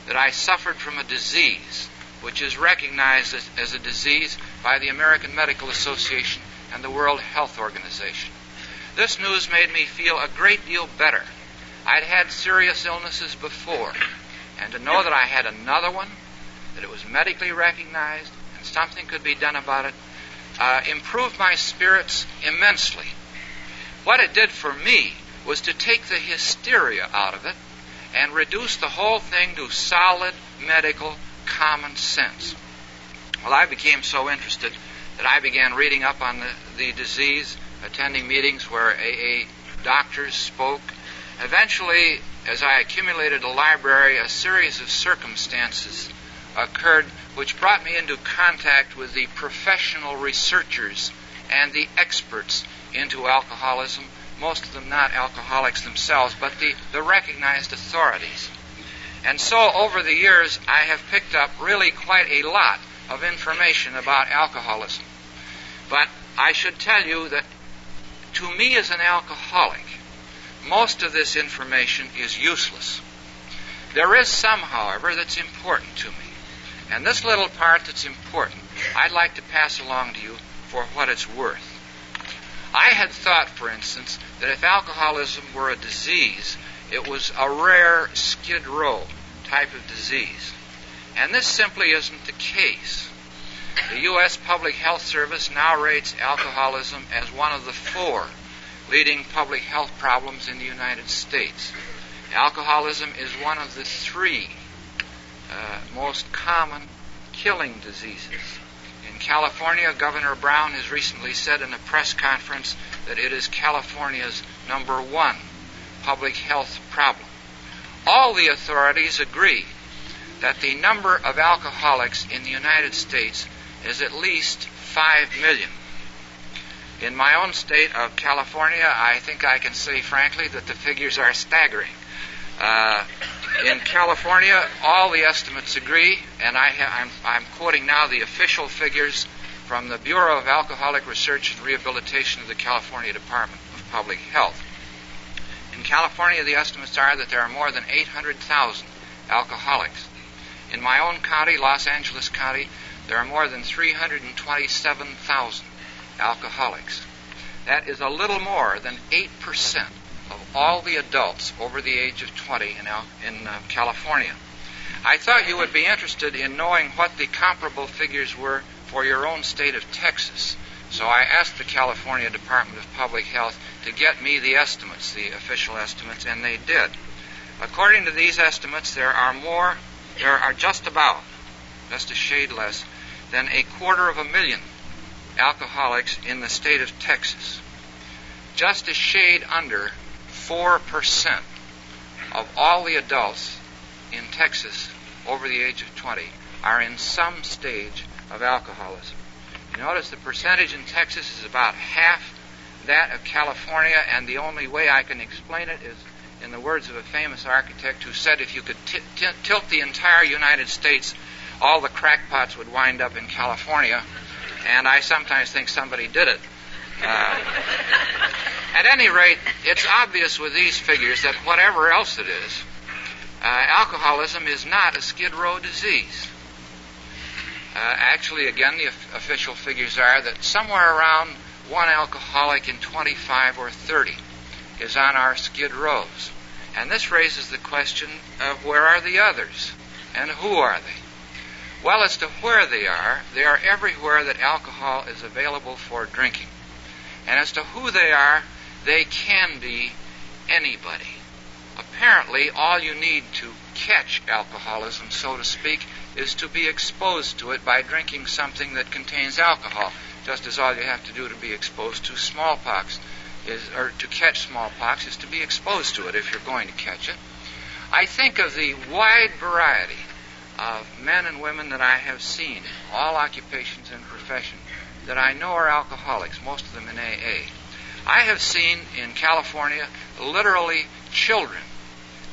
that I suffered from a disease which is recognized as, as a disease by the American Medical Association and the World Health Organization. This news made me feel a great deal better. I'd had serious illnesses before, and to know that I had another one, that it was medically recognized, and something could be done about it, uh, improved my spirits immensely. What it did for me was to take the hysteria out of it and reduce the whole thing to solid medical common sense. Well, I became so interested that I began reading up on the, the disease, attending meetings where AA doctors spoke. Eventually, as I accumulated a library, a series of circumstances occurred which brought me into contact with the professional researchers and the experts into alcoholism, most of them not alcoholics themselves, but the, the recognized authorities. And so, over the years, I have picked up really quite a lot of information about alcoholism. But I should tell you that to me as an alcoholic, most of this information is useless. There is some, however, that's important to me. And this little part that's important, I'd like to pass along to you for what it's worth. I had thought, for instance, that if alcoholism were a disease, it was a rare skid row type of disease. And this simply isn't the case. The U.S. Public Health Service now rates alcoholism as one of the four leading public health problems in the United States. Alcoholism is one of the three uh, most common killing diseases. California, Governor Brown has recently said in a press conference that it is California's number one public health problem. All the authorities agree that the number of alcoholics in the United States is at least 5 million. In my own state of California, I think I can say frankly that the figures are staggering. Uh, in California, all the estimates agree, and I am I'm quoting now the official figures from the Bureau of Alcoholic Research and Rehabilitation of the California Department of Public Health. In California, the estimates are that there are more than 800,000 alcoholics. In my own county, Los Angeles County, there are more than 327,000 alcoholics. That is a little more than 8% of all the adults over the age of 20 in, in uh, California. I thought you would be interested in knowing what the comparable figures were for your own state of Texas. So I asked the California Department of Public Health to get me the estimates, the official estimates, and they did. According to these estimates, there are more, there are just about, just a shade less, than a quarter of a million alcoholics in the state of Texas. Just a shade under 4% of all the adults in Texas over the age of 20 are in some stage of alcoholism. You notice the percentage in Texas is about half that of California, and the only way I can explain it is in the words of a famous architect who said if you could t- t- tilt the entire United States, all the crackpots would wind up in California and I sometimes think somebody did it. At any rate, it's obvious with these figures that whatever else it is, uh, alcoholism is not a skid row disease. Uh, actually, again, the official figures are that somewhere around one alcoholic in 25 or 30 is on our skid rows. And this raises the question of where are the others? And who are they? Well, as to where they are, they are everywhere that alcohol is available for drinking. And as to who they are, they can be anybody. Apparently, all you need to catch alcoholism, so to speak, is to be exposed to it by drinking something that contains alcohol, just as all you have to do to be exposed to smallpox is, or to catch smallpox is to be exposed to it if you're going to catch it. I think of the wide variety of men and women that I have seen, all occupations and professions, that I know are alcoholics, most of them in AA. I have seen in California literally children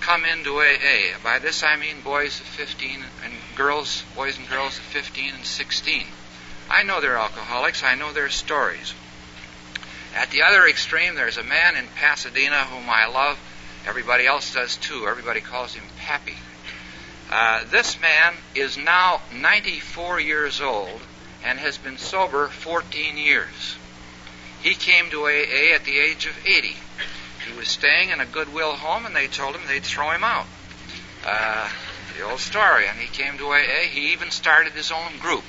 come into AA. By this I mean boys of 15 and girls, boys and girls of 15 and 16. I know they're alcoholics. I know their stories. At the other extreme, there's a man in Pasadena whom I love. Everybody else does too. Everybody calls him Pappy. Uh, this man is now 94 years old and has been sober 14 years. He came to AA at the age of 80. He was staying in a Goodwill home and they told him they'd throw him out. Uh, the old story. And he came to AA. He even started his own group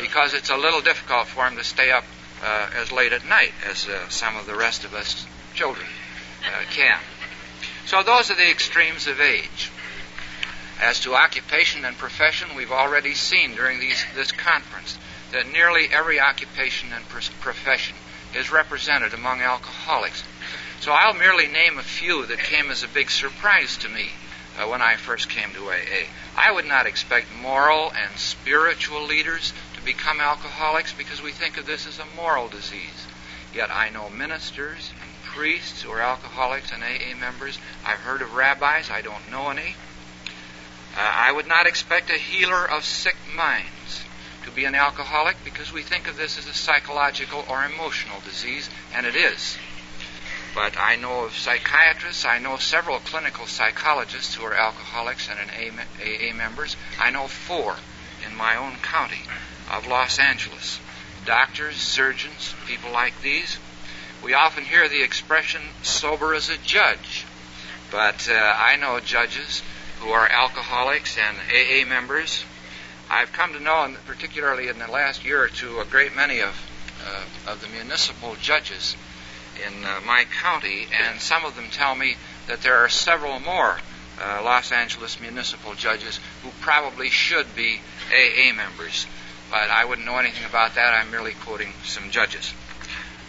because it's a little difficult for him to stay up uh, as late at night as uh, some of the rest of us children uh, can. So those are the extremes of age. As to occupation and profession, we've already seen during these, this conference that nearly every occupation and profession is represented among alcoholics. So I'll merely name a few that came as a big surprise to me uh, when I first came to AA. I would not expect moral and spiritual leaders to become alcoholics because we think of this as a moral disease. Yet I know ministers and priests who are alcoholics and AA members. I've heard of rabbis, I don't know any. Uh, I would not expect a healer of sick minds to be an alcoholic because we think of this as a psychological or emotional disease, and it is. But I know of psychiatrists, I know several clinical psychologists who are alcoholics and AA members. I know four in my own county of Los Angeles. Doctors, surgeons, people like these. We often hear the expression sober as a judge, but uh, I know judges who are alcoholics and AA members. I've come to know, particularly in the last year or two, a great many of uh, of the municipal judges in uh, my county, and some of them tell me that there are several more uh, Los Angeles municipal judges who probably should be AA members. But I wouldn't know anything about that. I'm merely quoting some judges.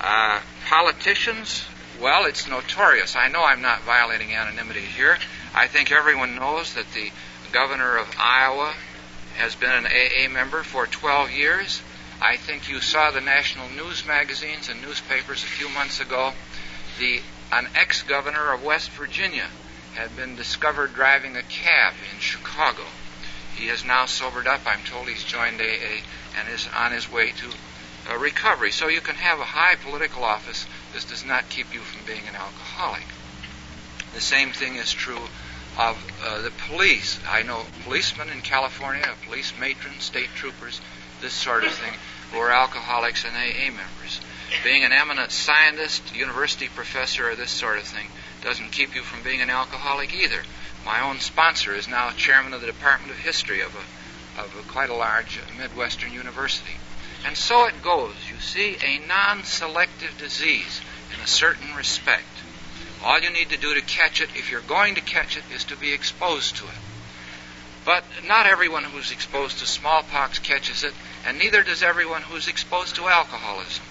Uh, politicians, well, it's notorious. I know I'm not violating anonymity here. I think everyone knows that the governor of Iowa has been an AA member for 12 years. I think you saw the national news magazines and newspapers a few months ago. The an ex-governor of West Virginia had been discovered driving a cab in Chicago. He has now sobered up. I'm told he's joined AA and is on his way to uh, recovery. So you can have a high political office. This does not keep you from being an alcoholic. The same thing is true of uh, the police. I know policemen in California, police matrons, state troopers, this sort of thing, who are alcoholics and AA members. Being an eminent scientist, university professor, or this sort of thing doesn't keep you from being an alcoholic either. My own sponsor is now chairman of the Department of History of a, of a quite a large Midwestern university. And so it goes. You see, a non selective disease in a certain respect. All you need to do to catch it, if you're going to catch it, is to be exposed to it. But not everyone who's exposed to smallpox catches it, and neither does everyone who's exposed to alcoholism.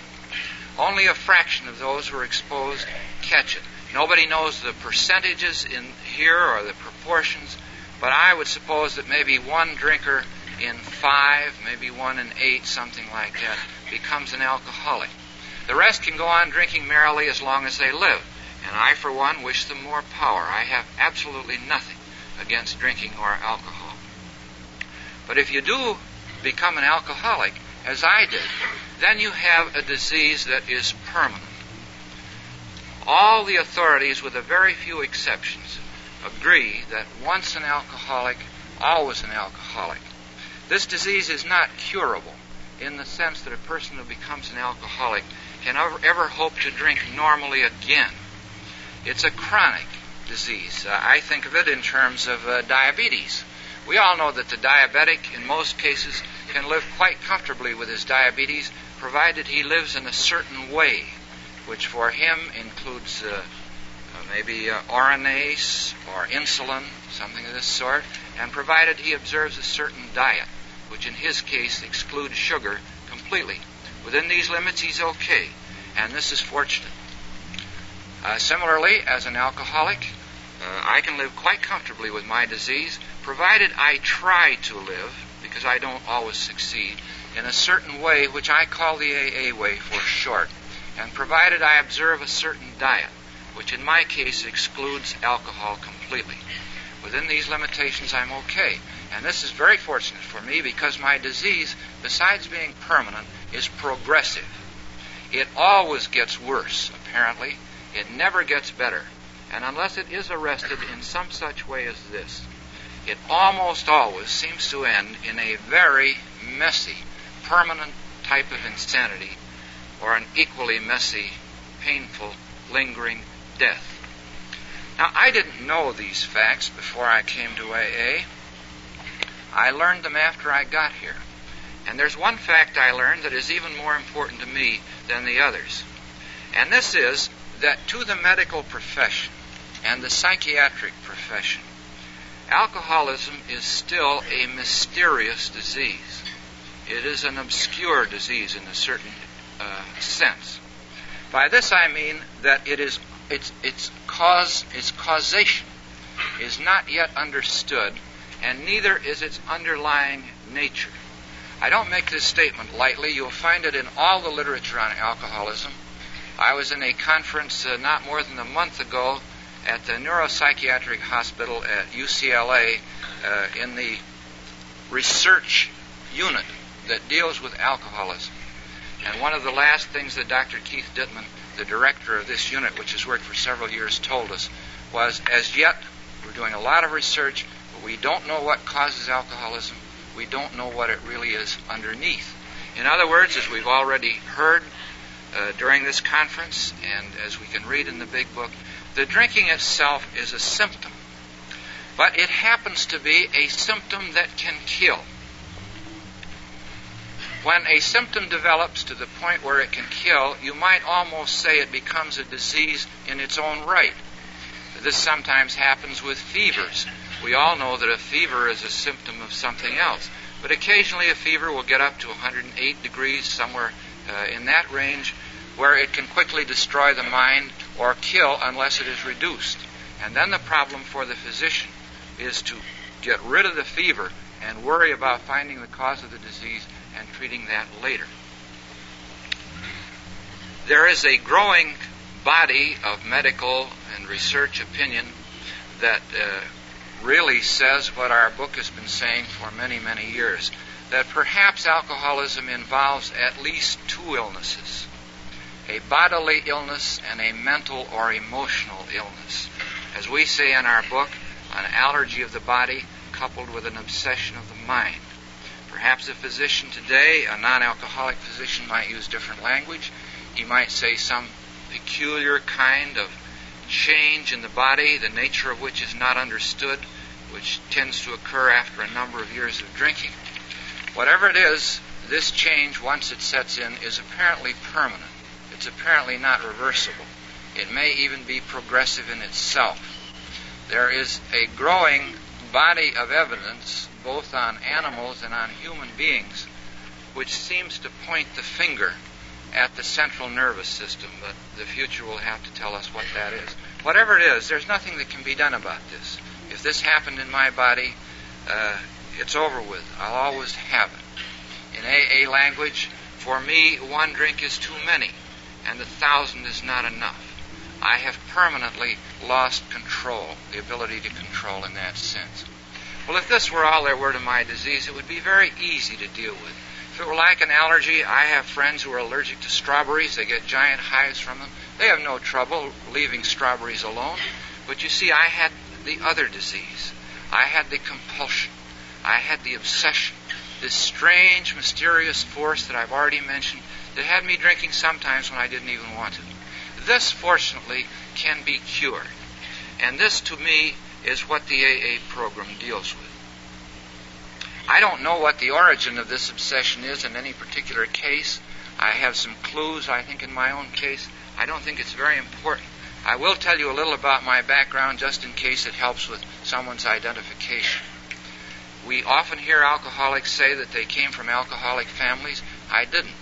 Only a fraction of those who are exposed catch it. Nobody knows the percentages in here or the proportions, but I would suppose that maybe one drinker in five, maybe one in eight, something like that, becomes an alcoholic. The rest can go on drinking merrily as long as they live, and I, for one, wish them more power. I have absolutely nothing against drinking or alcohol. But if you do become an alcoholic, as I did, then you have a disease that is permanent. All the authorities, with a very few exceptions, agree that once an alcoholic, always an alcoholic. This disease is not curable in the sense that a person who becomes an alcoholic can ever, hope to drink normally again. It's a chronic disease. Uh, I think of it in terms of uh, diabetes. We all know that the diabetic, in most cases, can live quite comfortably with his diabetes, provided he lives in a certain way which for him includes uh, uh, maybe uh, Orinase or insulin, something of this sort, and provided he observes a certain diet, which in his case excludes sugar completely. Within these limits, he's okay, and this is fortunate. Uh, similarly, as an alcoholic, uh, I can live quite comfortably with my disease, provided I try to live, because I don't always succeed, in a certain way which I call the AA way for short and provided I observe a certain diet, which in my case excludes alcohol completely. Within these limitations, I'm okay. And this is very fortunate for me because my disease, besides being permanent, is progressive. It always gets worse, apparently. It never gets better. And unless it is arrested in some such way as this, it almost always seems to end in a very messy, permanent type of insanity or an equally messy, painful, lingering death. Now, I didn't know these facts before I came to AA. I learned them after I got here. And there's one fact I learned that is even more important to me than the others. And this is that to the medical profession and the psychiatric profession, alcoholism is still a mysterious disease. It is an obscure disease in a certain uh, sense. By this I mean that it is its its cause its causation is not yet understood, and neither is its underlying nature. I don't make this statement lightly. You'll find it in all the literature on alcoholism. I was in a conference uh, not more than a month ago at the neuropsychiatric hospital at UCLA uh, in the research unit that deals with alcoholism. And one of the last things that Dr. Keith Ditman, the director of this unit, which has worked for several years, told us was as yet we're doing a lot of research, but we don't know what causes alcoholism. We don't know what it really is underneath. In other words, as we've already heard uh, during this conference, and as we can read in the big book, the drinking itself is a symptom. But it happens to be a symptom that can kill. When a symptom develops to the point where it can kill, you might almost say it becomes a disease in its own right. This sometimes happens with fevers. We all know that a fever is a symptom of something else. But occasionally a fever will get up to 108 degrees, somewhere uh, in that range, where it can quickly destroy the mind or kill unless it is reduced. And then the problem for the physician is to get rid of the fever and worry about finding the cause of the disease and treating that later. There is a growing body of medical and research opinion that uh, really says what our book has been saying for many, many years that perhaps alcoholism involves at least two illnesses a bodily illness and a mental or emotional illness. As we say in our book, an allergy of the body coupled with an obsession of the mind. Perhaps a physician today, a non alcoholic physician, might use different language. He might say some peculiar kind of change in the body, the nature of which is not understood, which tends to occur after a number of years of drinking. Whatever it is, this change, once it sets in, is apparently permanent. It's apparently not reversible. It may even be progressive in itself. There is a growing body of evidence, both on animals and on human beings, which seems to point the finger at the central nervous system, but the future will have to tell us what that is. Whatever it is, there's nothing that can be done about this. If this happened in my body, uh, it's over with. I'll always have it. In AA language, for me, one drink is too many, and a thousand is not enough. I have permanently lost control, the ability to control in that sense. Well, if this were all there were to my disease, it would be very easy to deal with. If it were like an allergy, I have friends who are allergic to strawberries. They get giant hives from them. They have no trouble leaving strawberries alone. But you see, I had the other disease. I had the compulsion. I had the obsession. This strange, mysterious force that I've already mentioned that had me drinking sometimes when I didn't even want to. This, fortunately, can be cured. And this, to me, is what the AA program deals with. I don't know what the origin of this obsession is in any particular case. I have some clues, I think, in my own case. I don't think it's very important. I will tell you a little about my background just in case it helps with someone's identification. We often hear alcoholics say that they came from alcoholic families. I didn't.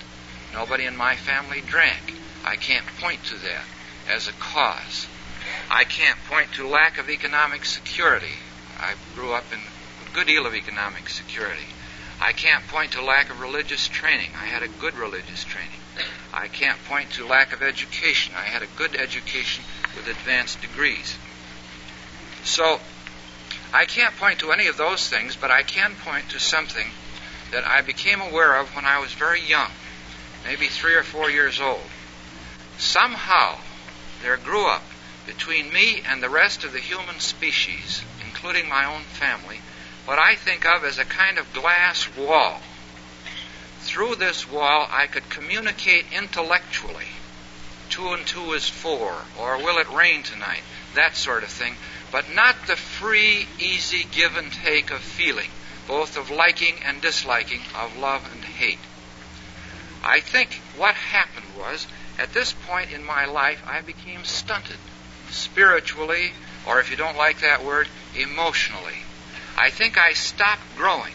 Nobody in my family drank. I can't point to that as a cause. I can't point to lack of economic security. I grew up in a good deal of economic security. I can't point to lack of religious training. I had a good religious training. I can't point to lack of education. I had a good education with advanced degrees. So, I can't point to any of those things, but I can point to something that I became aware of when I was very young, maybe three or four years old. Somehow, there grew up between me and the rest of the human species, including my own family, what I think of as a kind of glass wall. Through this wall, I could communicate intellectually. Two and two is four, or will it rain tonight? That sort of thing. But not the free, easy give and take of feeling, both of liking and disliking, of love and hate. I think what happened was, at this point in my life, I became stunted, spiritually, or if you don't like that word, emotionally. I think I stopped growing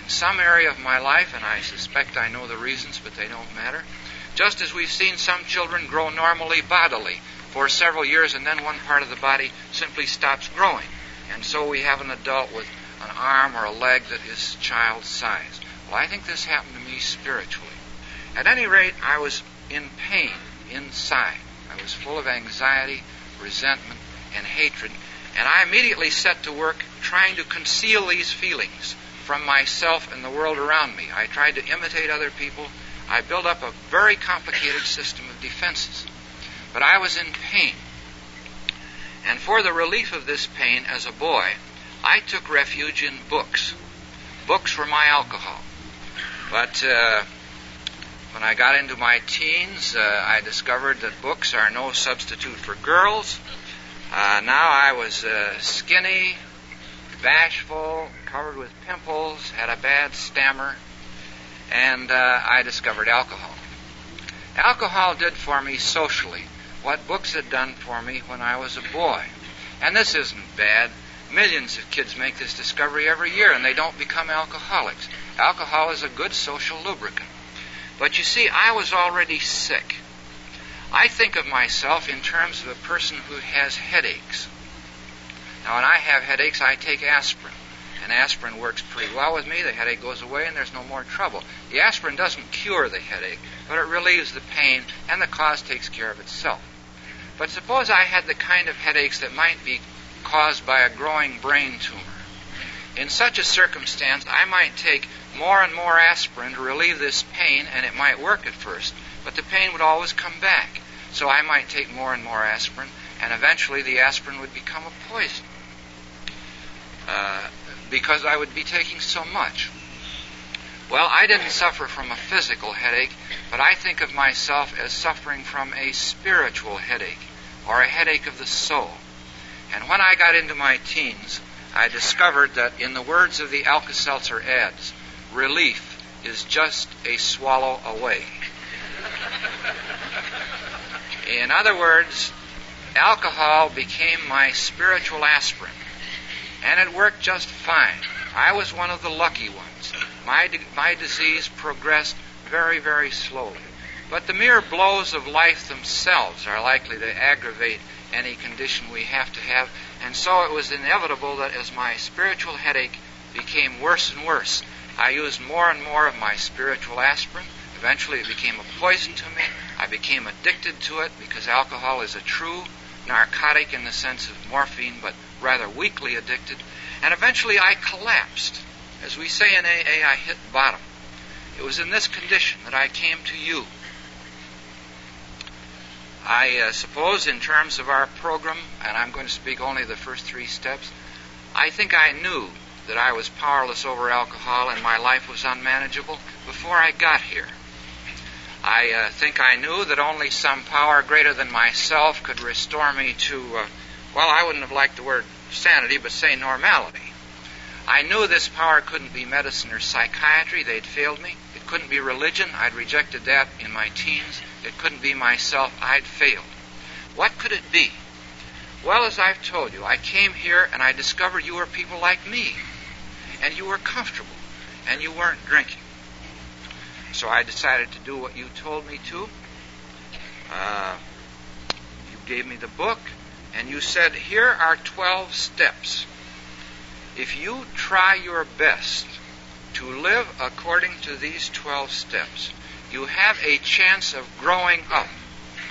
in some area of my life, and I suspect I know the reasons, but they don't matter. Just as we've seen some children grow normally bodily for several years, and then one part of the body simply stops growing. And so we have an adult with an arm or a leg that is child sized. Well, I think this happened to me spiritually. At any rate, I was in pain inside. I was full of anxiety, resentment, and hatred, and I immediately set to work trying to conceal these feelings from myself and the world around me. I tried to imitate other people. I built up a very complicated system of defenses. But I was in pain. And for the relief of this pain as a boy, I took refuge in books. Books were my alcohol. But uh, when I got into my teens, uh, I discovered that books are no substitute for girls. Uh, now I was uh, skinny, bashful, covered with pimples, had a bad stammer, and uh, I discovered alcohol. Alcohol did for me socially what books had done for me when I was a boy. And this isn't bad. Millions of kids make this discovery every year and they don't become alcoholics. Alcohol is a good social lubricant. But you see, I was already sick. I think of myself in terms of a person who has headaches. Now, when I have headaches, I take aspirin. And aspirin works pretty well with me. The headache goes away and there's no more trouble. The aspirin doesn't cure the headache, but it relieves the pain and the cause takes care of itself. But suppose I had the kind of headaches that might be caused by a growing brain tumor. In such a circumstance, I might take more and more aspirin to relieve this pain, and it might work at first, but the pain would always come back. So I might take more and more aspirin, and eventually the aspirin would become a poison uh, because I would be taking so much. Well, I didn't suffer from a physical headache, but I think of myself as suffering from a spiritual headache or a headache of the soul. And when I got into my teens, I discovered that in the words of the Alka Seltzer ads, relief is just a swallow away. In other words, alcohol became my spiritual aspirin, and it worked just fine. I was one of the lucky ones. My, my disease progressed very, very slowly. But the mere blows of life themselves are likely to aggravate any condition we have to have, and so it was inevitable that as my spiritual headache became worse and worse, I used more and more of my spiritual aspirin. Eventually, it became a poison to me. I became addicted to it because alcohol is a true narcotic in the sense of morphine, but rather weakly addicted. And eventually, I collapsed. As we say in AA, I hit bottom. It was in this condition that I came to you I uh, suppose, in terms of our program, and I'm going to speak only the first three steps, I think I knew that I was powerless over alcohol and my life was unmanageable before I got here. I uh, think I knew that only some power greater than myself could restore me to, uh, well, I wouldn't have liked the word sanity, but say normality. I knew this power couldn't be medicine or psychiatry, they'd failed me. It couldn't be religion, I'd rejected that in my teens. It couldn't be myself. I'd failed. What could it be? Well, as I've told you, I came here and I discovered you were people like me. And you were comfortable. And you weren't drinking. So I decided to do what you told me to. Uh, you gave me the book, and you said, Here are 12 steps. If you try your best to live according to these 12 steps, you have a chance of growing up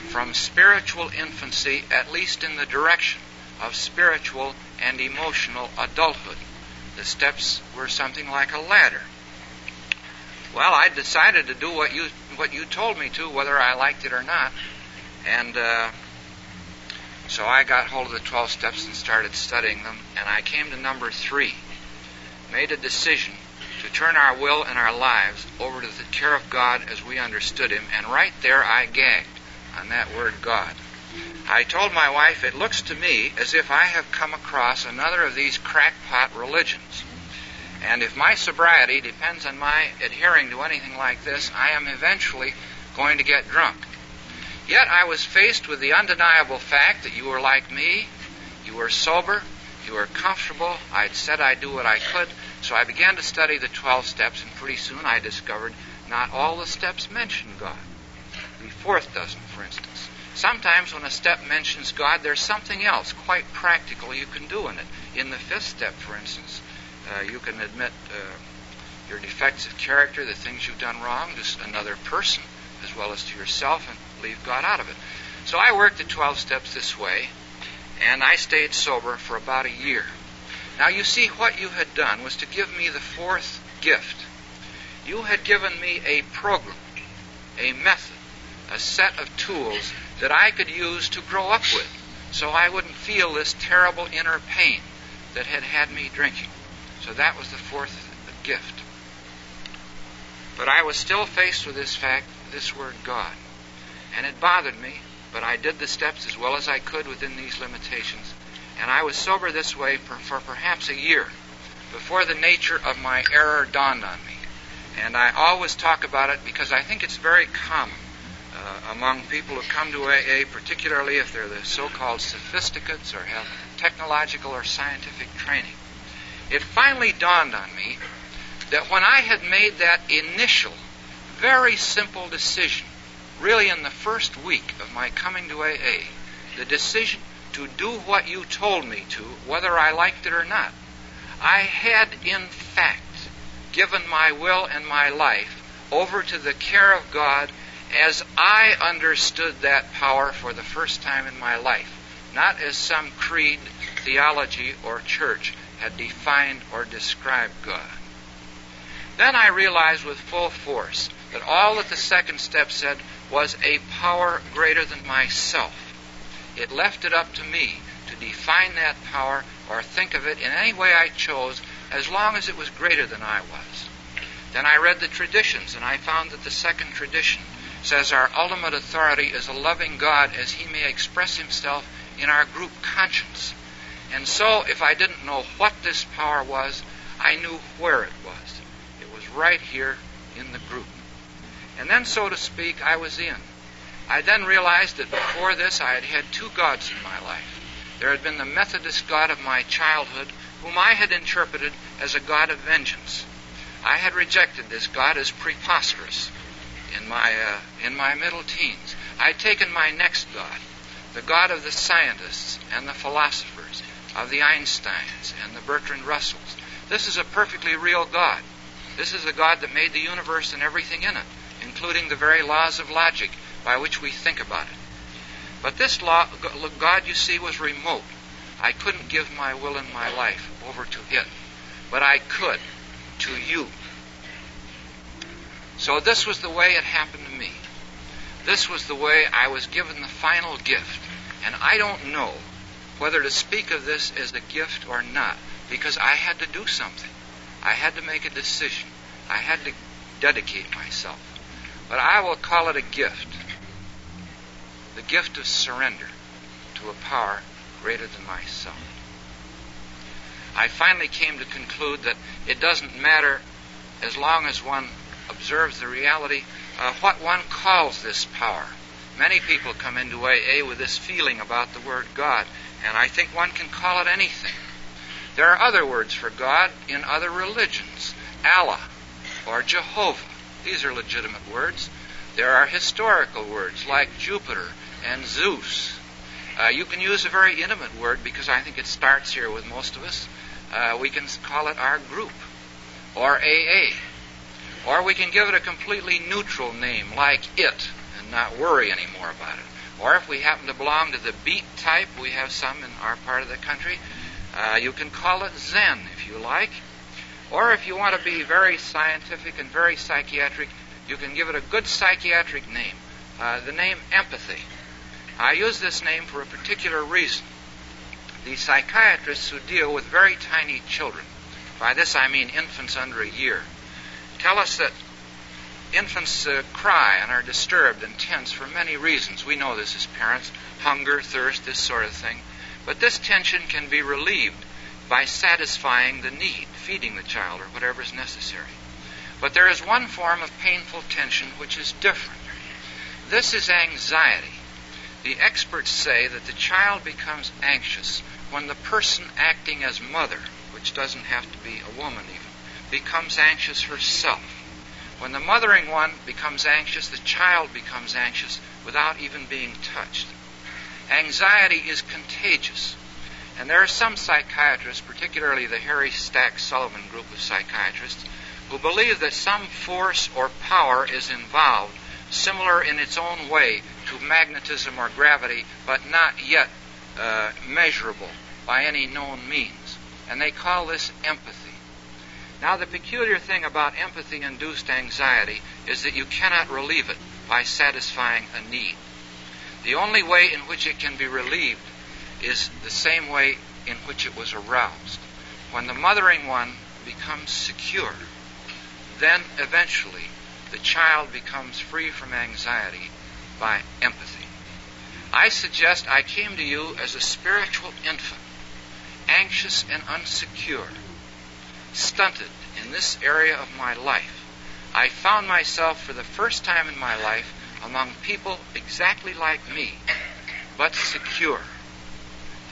from spiritual infancy, at least in the direction of spiritual and emotional adulthood. The steps were something like a ladder. Well, I decided to do what you what you told me to, whether I liked it or not, and uh, so I got hold of the twelve steps and started studying them, and I came to number three. Made a decision to turn our will and our lives over to the care of God as we understood Him, and right there I gagged on that word God. I told my wife, it looks to me as if I have come across another of these crackpot religions. And if my sobriety depends on my adhering to anything like this, I am eventually going to get drunk. Yet I was faced with the undeniable fact that you were like me, you were sober, you were comfortable, I'd said I'd do what I could, so I began to study the 12 steps, and pretty soon I discovered not all the steps mention God. The fourth doesn't, for instance. Sometimes when a step mentions God, there's something else quite practical you can do in it. In the fifth step, for instance, uh, you can admit uh, your defects of character, the things you've done wrong to another person as well as to yourself, and leave God out of it. So I worked the 12 steps this way, and I stayed sober for about a year. Now, you see, what you had done was to give me the fourth gift. You had given me a program, a method, a set of tools that I could use to grow up with so I wouldn't feel this terrible inner pain that had had me drinking. So that was the fourth gift. But I was still faced with this fact, this word God. And it bothered me, but I did the steps as well as I could within these limitations. And I was sober this way for, for perhaps a year before the nature of my error dawned on me. And I always talk about it because I think it's very common uh, among people who come to AA, particularly if they're the so called sophisticates or have technological or scientific training. It finally dawned on me that when I had made that initial, very simple decision, really in the first week of my coming to AA, the decision to do what you told me to, whether I liked it or not, I had in fact given my will and my life over to the care of God as I understood that power for the first time in my life, not as some creed, theology, or church had defined or described God. Then I realized with full force that all that the second step said was a power greater than myself. It left it up to me to define that power or think of it in any way I chose as long as it was greater than I was. Then I read the traditions and I found that the second tradition says our ultimate authority is a loving God as he may express himself in our group conscience. And so, if I didn't know what this power was, I knew where it was. It was right here in the group. And then, so to speak, I was in. I then realized that before this I had had two gods in my life. There had been the Methodist God of my childhood, whom I had interpreted as a God of vengeance. I had rejected this God as preposterous in my, uh, in my middle teens. I had taken my next God, the God of the scientists and the philosophers, of the Einsteins and the Bertrand Russells. This is a perfectly real God. This is a God that made the universe and everything in it, including the very laws of logic by which we think about it. But this law, God, you see, was remote. I couldn't give my will and my life over to it, but I could to you. So this was the way it happened to me. This was the way I was given the final gift. And I don't know whether to speak of this as a gift or not, because I had to do something. I had to make a decision. I had to dedicate myself. But I will call it a gift. The gift of surrender to a power greater than myself. I finally came to conclude that it doesn't matter as long as one observes the reality uh, what one calls this power. Many people come into AA with this feeling about the word God, and I think one can call it anything. There are other words for God in other religions Allah or Jehovah. These are legitimate words. There are historical words like Jupiter and Zeus. Uh, you can use a very intimate word because I think it starts here with most of us. Uh, we can call it our group or AA. Or we can give it a completely neutral name like it and not worry anymore about it. Or if we happen to belong to the beat type, we have some in our part of the country, uh, you can call it Zen if you like. Or if you want to be very scientific and very psychiatric, you can give it a good psychiatric name, uh, the name empathy. I use this name for a particular reason. The psychiatrists who deal with very tiny children, by this I mean infants under a year, tell us that infants uh, cry and are disturbed and tense for many reasons. We know this as parents hunger, thirst, this sort of thing. But this tension can be relieved by satisfying the need, feeding the child, or whatever is necessary. But there is one form of painful tension which is different. This is anxiety. The experts say that the child becomes anxious when the person acting as mother, which doesn't have to be a woman even, becomes anxious herself. When the mothering one becomes anxious, the child becomes anxious without even being touched. Anxiety is contagious. And there are some psychiatrists, particularly the Harry Stack Sullivan group of psychiatrists, who believe that some force or power is involved, similar in its own way to magnetism or gravity, but not yet uh, measurable by any known means. and they call this empathy. Now, the peculiar thing about empathy induced anxiety is that you cannot relieve it by satisfying a need. The only way in which it can be relieved is the same way in which it was aroused. When the mothering one becomes secure, then eventually the child becomes free from anxiety by empathy. I suggest I came to you as a spiritual infant, anxious and unsecure, stunted in this area of my life. I found myself for the first time in my life among people exactly like me, but secure.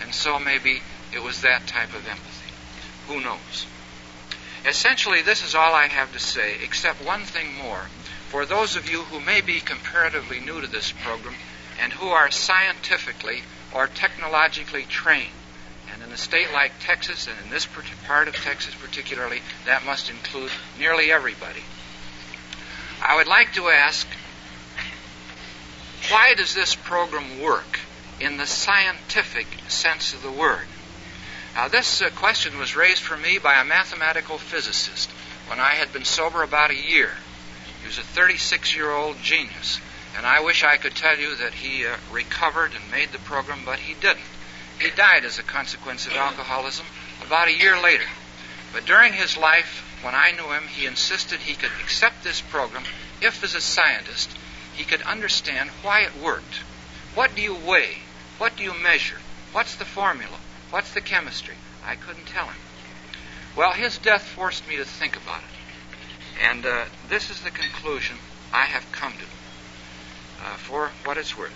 And so maybe it was that type of empathy. Who knows? Essentially, this is all I have to say, except one thing more. For those of you who may be comparatively new to this program and who are scientifically or technologically trained, and in a state like Texas, and in this part of Texas particularly, that must include nearly everybody. I would like to ask why does this program work in the scientific sense of the word? Now, this uh, question was raised for me by a mathematical physicist when I had been sober about a year. He was a 36 year old genius, and I wish I could tell you that he uh, recovered and made the program, but he didn't. He died as a consequence of alcoholism about a year later. But during his life, when I knew him, he insisted he could accept this program if, as a scientist, he could understand why it worked. What do you weigh? What do you measure? What's the formula? What's the chemistry? I couldn't tell him. Well, his death forced me to think about it. And uh, this is the conclusion I have come to, uh, for what it's worth.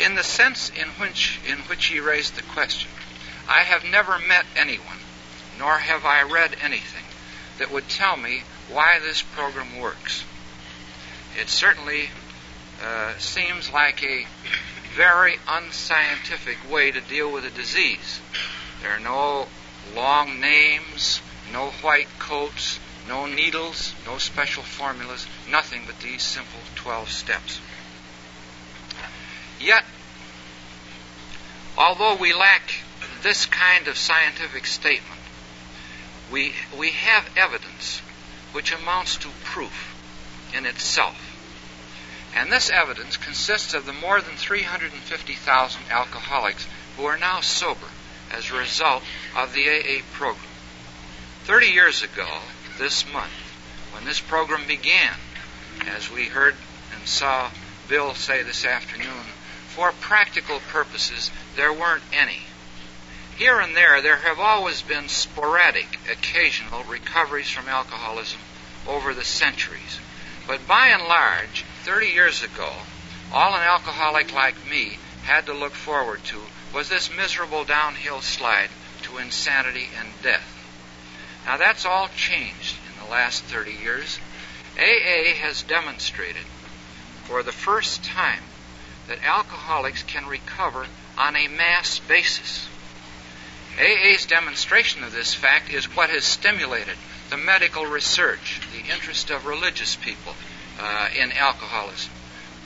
In the sense in which, in which he raised the question, I have never met anyone, nor have I read anything, that would tell me why this program works. It certainly uh, seems like a very unscientific way to deal with a disease. There are no long names, no white coats, no needles, no special formulas, nothing but these simple 12 steps. Yet, although we lack this kind of scientific statement, we, we have evidence which amounts to proof in itself. And this evidence consists of the more than 350,000 alcoholics who are now sober as a result of the AA program. 30 years ago, this month, when this program began, as we heard and saw Bill say this afternoon, for practical purposes, there weren't any. Here and there, there have always been sporadic, occasional recoveries from alcoholism over the centuries. But by and large, 30 years ago, all an alcoholic like me had to look forward to was this miserable downhill slide to insanity and death. Now that's all changed in the last 30 years. AA has demonstrated for the first time that alcoholics can recover on a mass basis. AA's demonstration of this fact is what has stimulated the medical research, the interest of religious people, uh, in alcoholism.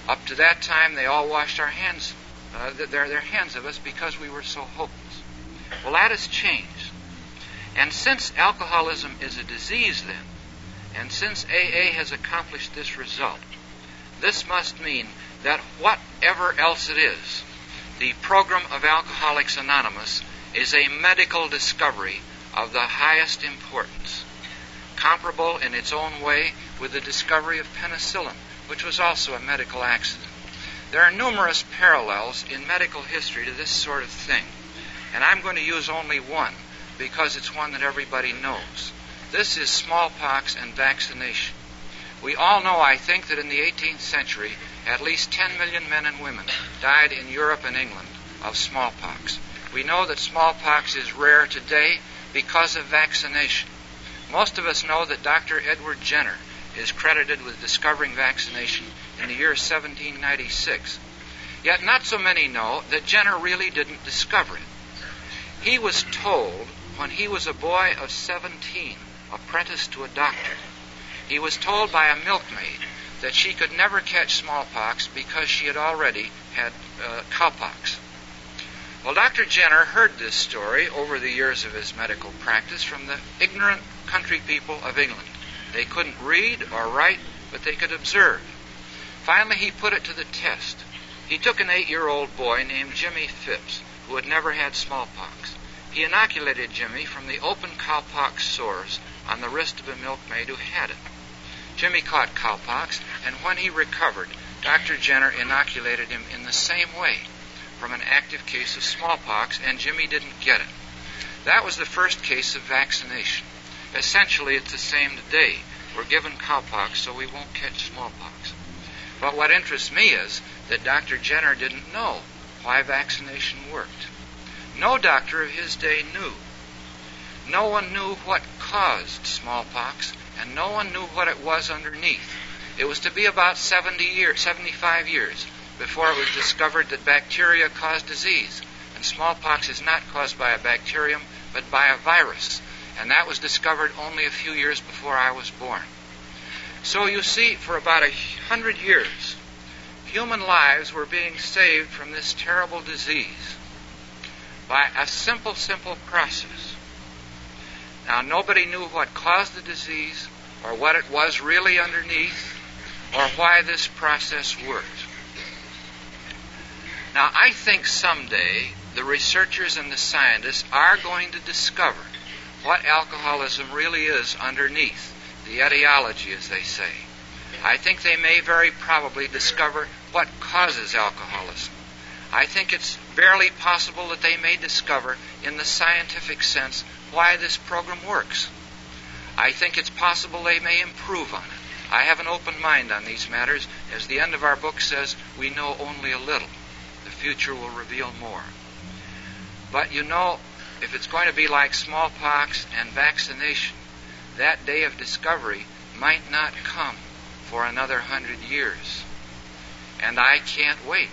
Up to that time, they all washed our hands, uh, their, their hands of us because we were so hopeless. Well, that has changed. And since alcoholism is a disease then, and since AA has accomplished this result, this must mean that whatever else it is, the program of Alcoholics Anonymous is a medical discovery of the highest importance, comparable in its own way with the discovery of penicillin, which was also a medical accident. There are numerous parallels in medical history to this sort of thing, and I'm going to use only one because it's one that everybody knows. This is smallpox and vaccination. We all know, I think, that in the 18th century, at least 10 million men and women died in Europe and England of smallpox. We know that smallpox is rare today because of vaccination. Most of us know that Dr. Edward Jenner is credited with discovering vaccination in the year 1796. Yet not so many know that Jenner really didn't discover it. He was told when he was a boy of 17, apprenticed to a doctor, he was told by a milkmaid that she could never catch smallpox because she had already had uh, cowpox. Well, Dr. Jenner heard this story over the years of his medical practice from the ignorant country people of England. They couldn't read or write, but they could observe. Finally, he put it to the test. He took an eight year old boy named Jimmy Phipps, who had never had smallpox. He inoculated Jimmy from the open cowpox sores on the wrist of a milkmaid who had it. Jimmy caught cowpox, and when he recovered, Dr. Jenner inoculated him in the same way from an active case of smallpox, and Jimmy didn't get it. That was the first case of vaccination. Essentially, it's the same today. We're given cowpox so we won't catch smallpox. But what interests me is that Dr. Jenner didn't know why vaccination worked. No doctor of his day knew. No one knew what caused smallpox, and no one knew what it was underneath. It was to be about 70 years, 75 years before it was discovered that bacteria cause disease. And smallpox is not caused by a bacterium, but by a virus. And that was discovered only a few years before I was born. So you see, for about a hundred years, human lives were being saved from this terrible disease by a simple, simple process. Now, nobody knew what caused the disease, or what it was really underneath, or why this process worked. Now, I think someday the researchers and the scientists are going to discover what alcoholism really is underneath, the etiology, as they say. I think they may very probably discover what causes alcoholism. I think it's barely possible that they may discover, in the scientific sense, why this program works. I think it's possible they may improve on it. I have an open mind on these matters. As the end of our book says, we know only a little The future will reveal more. But you know, if it's going to be like smallpox and vaccination, that day of discovery might not come for another hundred years. And I can't wait.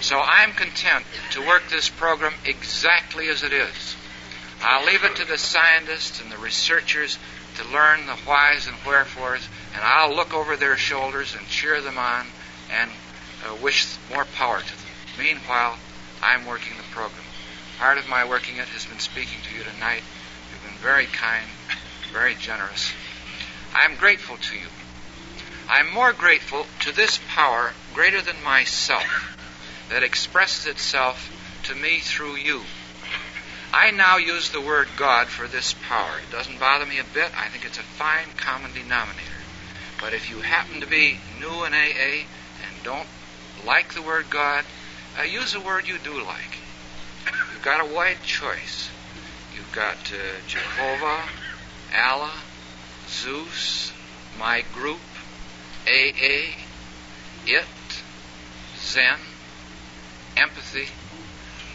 So I'm content to work this program exactly as it is. I'll leave it to the scientists and the researchers to learn the whys and wherefores, and I'll look over their shoulders and cheer them on and uh, wish more power to them. Meanwhile, I'm working the program. Part of my working it has been speaking to you tonight. You've been very kind, very generous. I'm grateful to you. I'm more grateful to this power greater than myself that expresses itself to me through you. I now use the word God for this power. It doesn't bother me a bit. I think it's a fine common denominator. But if you happen to be new in AA and don't like the word God, uh, use a word you do like. You've got a wide choice. You've got uh, Jehovah, Allah, Zeus, my group, AA, it, Zen, empathy,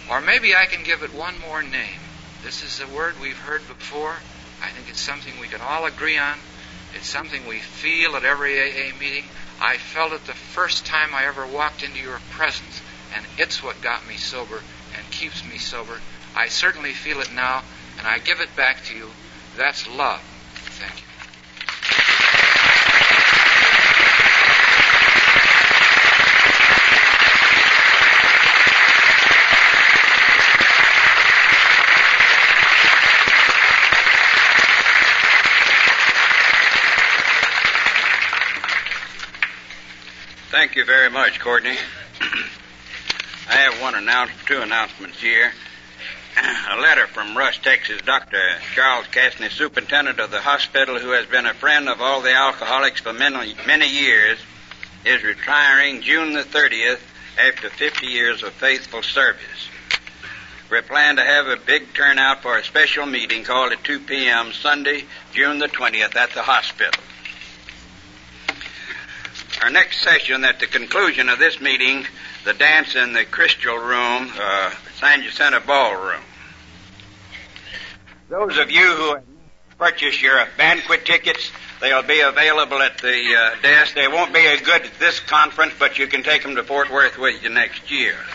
or maybe I can give it one more name. This is a word we've heard before. I think it's something we can all agree on. It's something we feel at every AA meeting. I felt it the first time I ever walked into your presence, and it's what got me sober and keeps me sober. I certainly feel it now, and I give it back to you. That's love. Thank you. Thank you very much, Courtney. I have one announcement, two announcements here. A letter from Rusk, Texas, Dr. Charles Castney, superintendent of the hospital, who has been a friend of all the alcoholics for many, many years, is retiring June the 30th after 50 years of faithful service. We plan to have a big turnout for a special meeting called at 2 p.m. Sunday, June the 20th at the hospital. Our next session, at the conclusion of this meeting, the dance in the Crystal Room, uh, San Jacinto Ballroom. Those of you who purchase your banquet tickets, they'll be available at the uh, desk. They won't be as good at this conference, but you can take them to Fort Worth with you next year.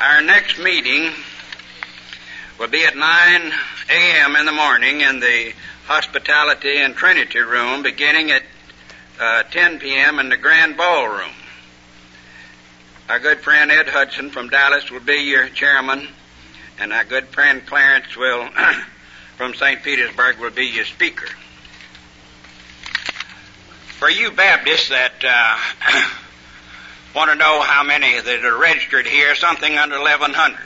Our next meeting will be at 9 a.m. in the morning in the hospitality and Trinity room beginning at uh, 10 p.m. in the Grand Ballroom. Our good friend Ed Hudson from Dallas will be your chairman, and our good friend Clarence will, from St. Petersburg, will be your speaker. For you Baptists that uh, want to know how many that are registered here, something under 1,100.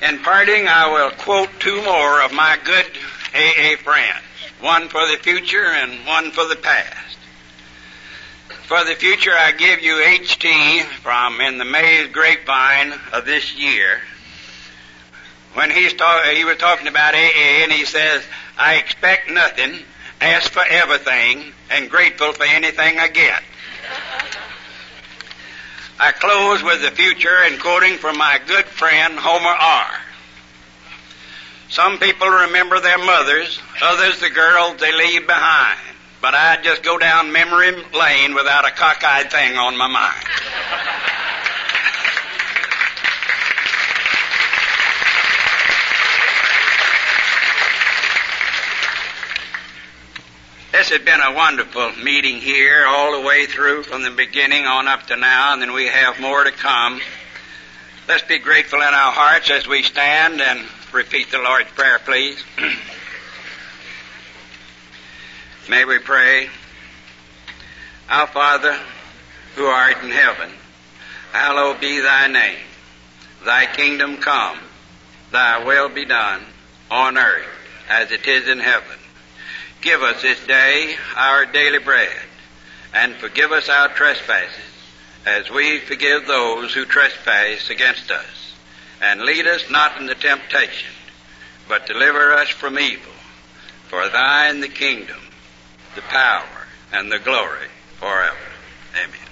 In parting, I will quote two more of my good AA friends, one for the future and one for the past. For the future, I give you H.T. from In the Maize Grapevine of this year. When he's talk, he was talking about AA, and he says, I expect nothing, ask for everything, and grateful for anything I get. I close with the future and quoting from my good friend Homer R. Some people remember their mothers, others the girls they leave behind. But I just go down memory lane without a cockeyed thing on my mind. This has been a wonderful meeting here all the way through from the beginning on up to now, and then we have more to come. Let's be grateful in our hearts as we stand and repeat the Lord's Prayer, please. May we pray. Our Father, who art in heaven, hallowed be thy name. Thy kingdom come, thy will be done on earth as it is in heaven. Give us this day our daily bread, and forgive us our trespasses, as we forgive those who trespass against us. And lead us not into temptation, but deliver us from evil. For thine the kingdom, the power, and the glory forever. Amen.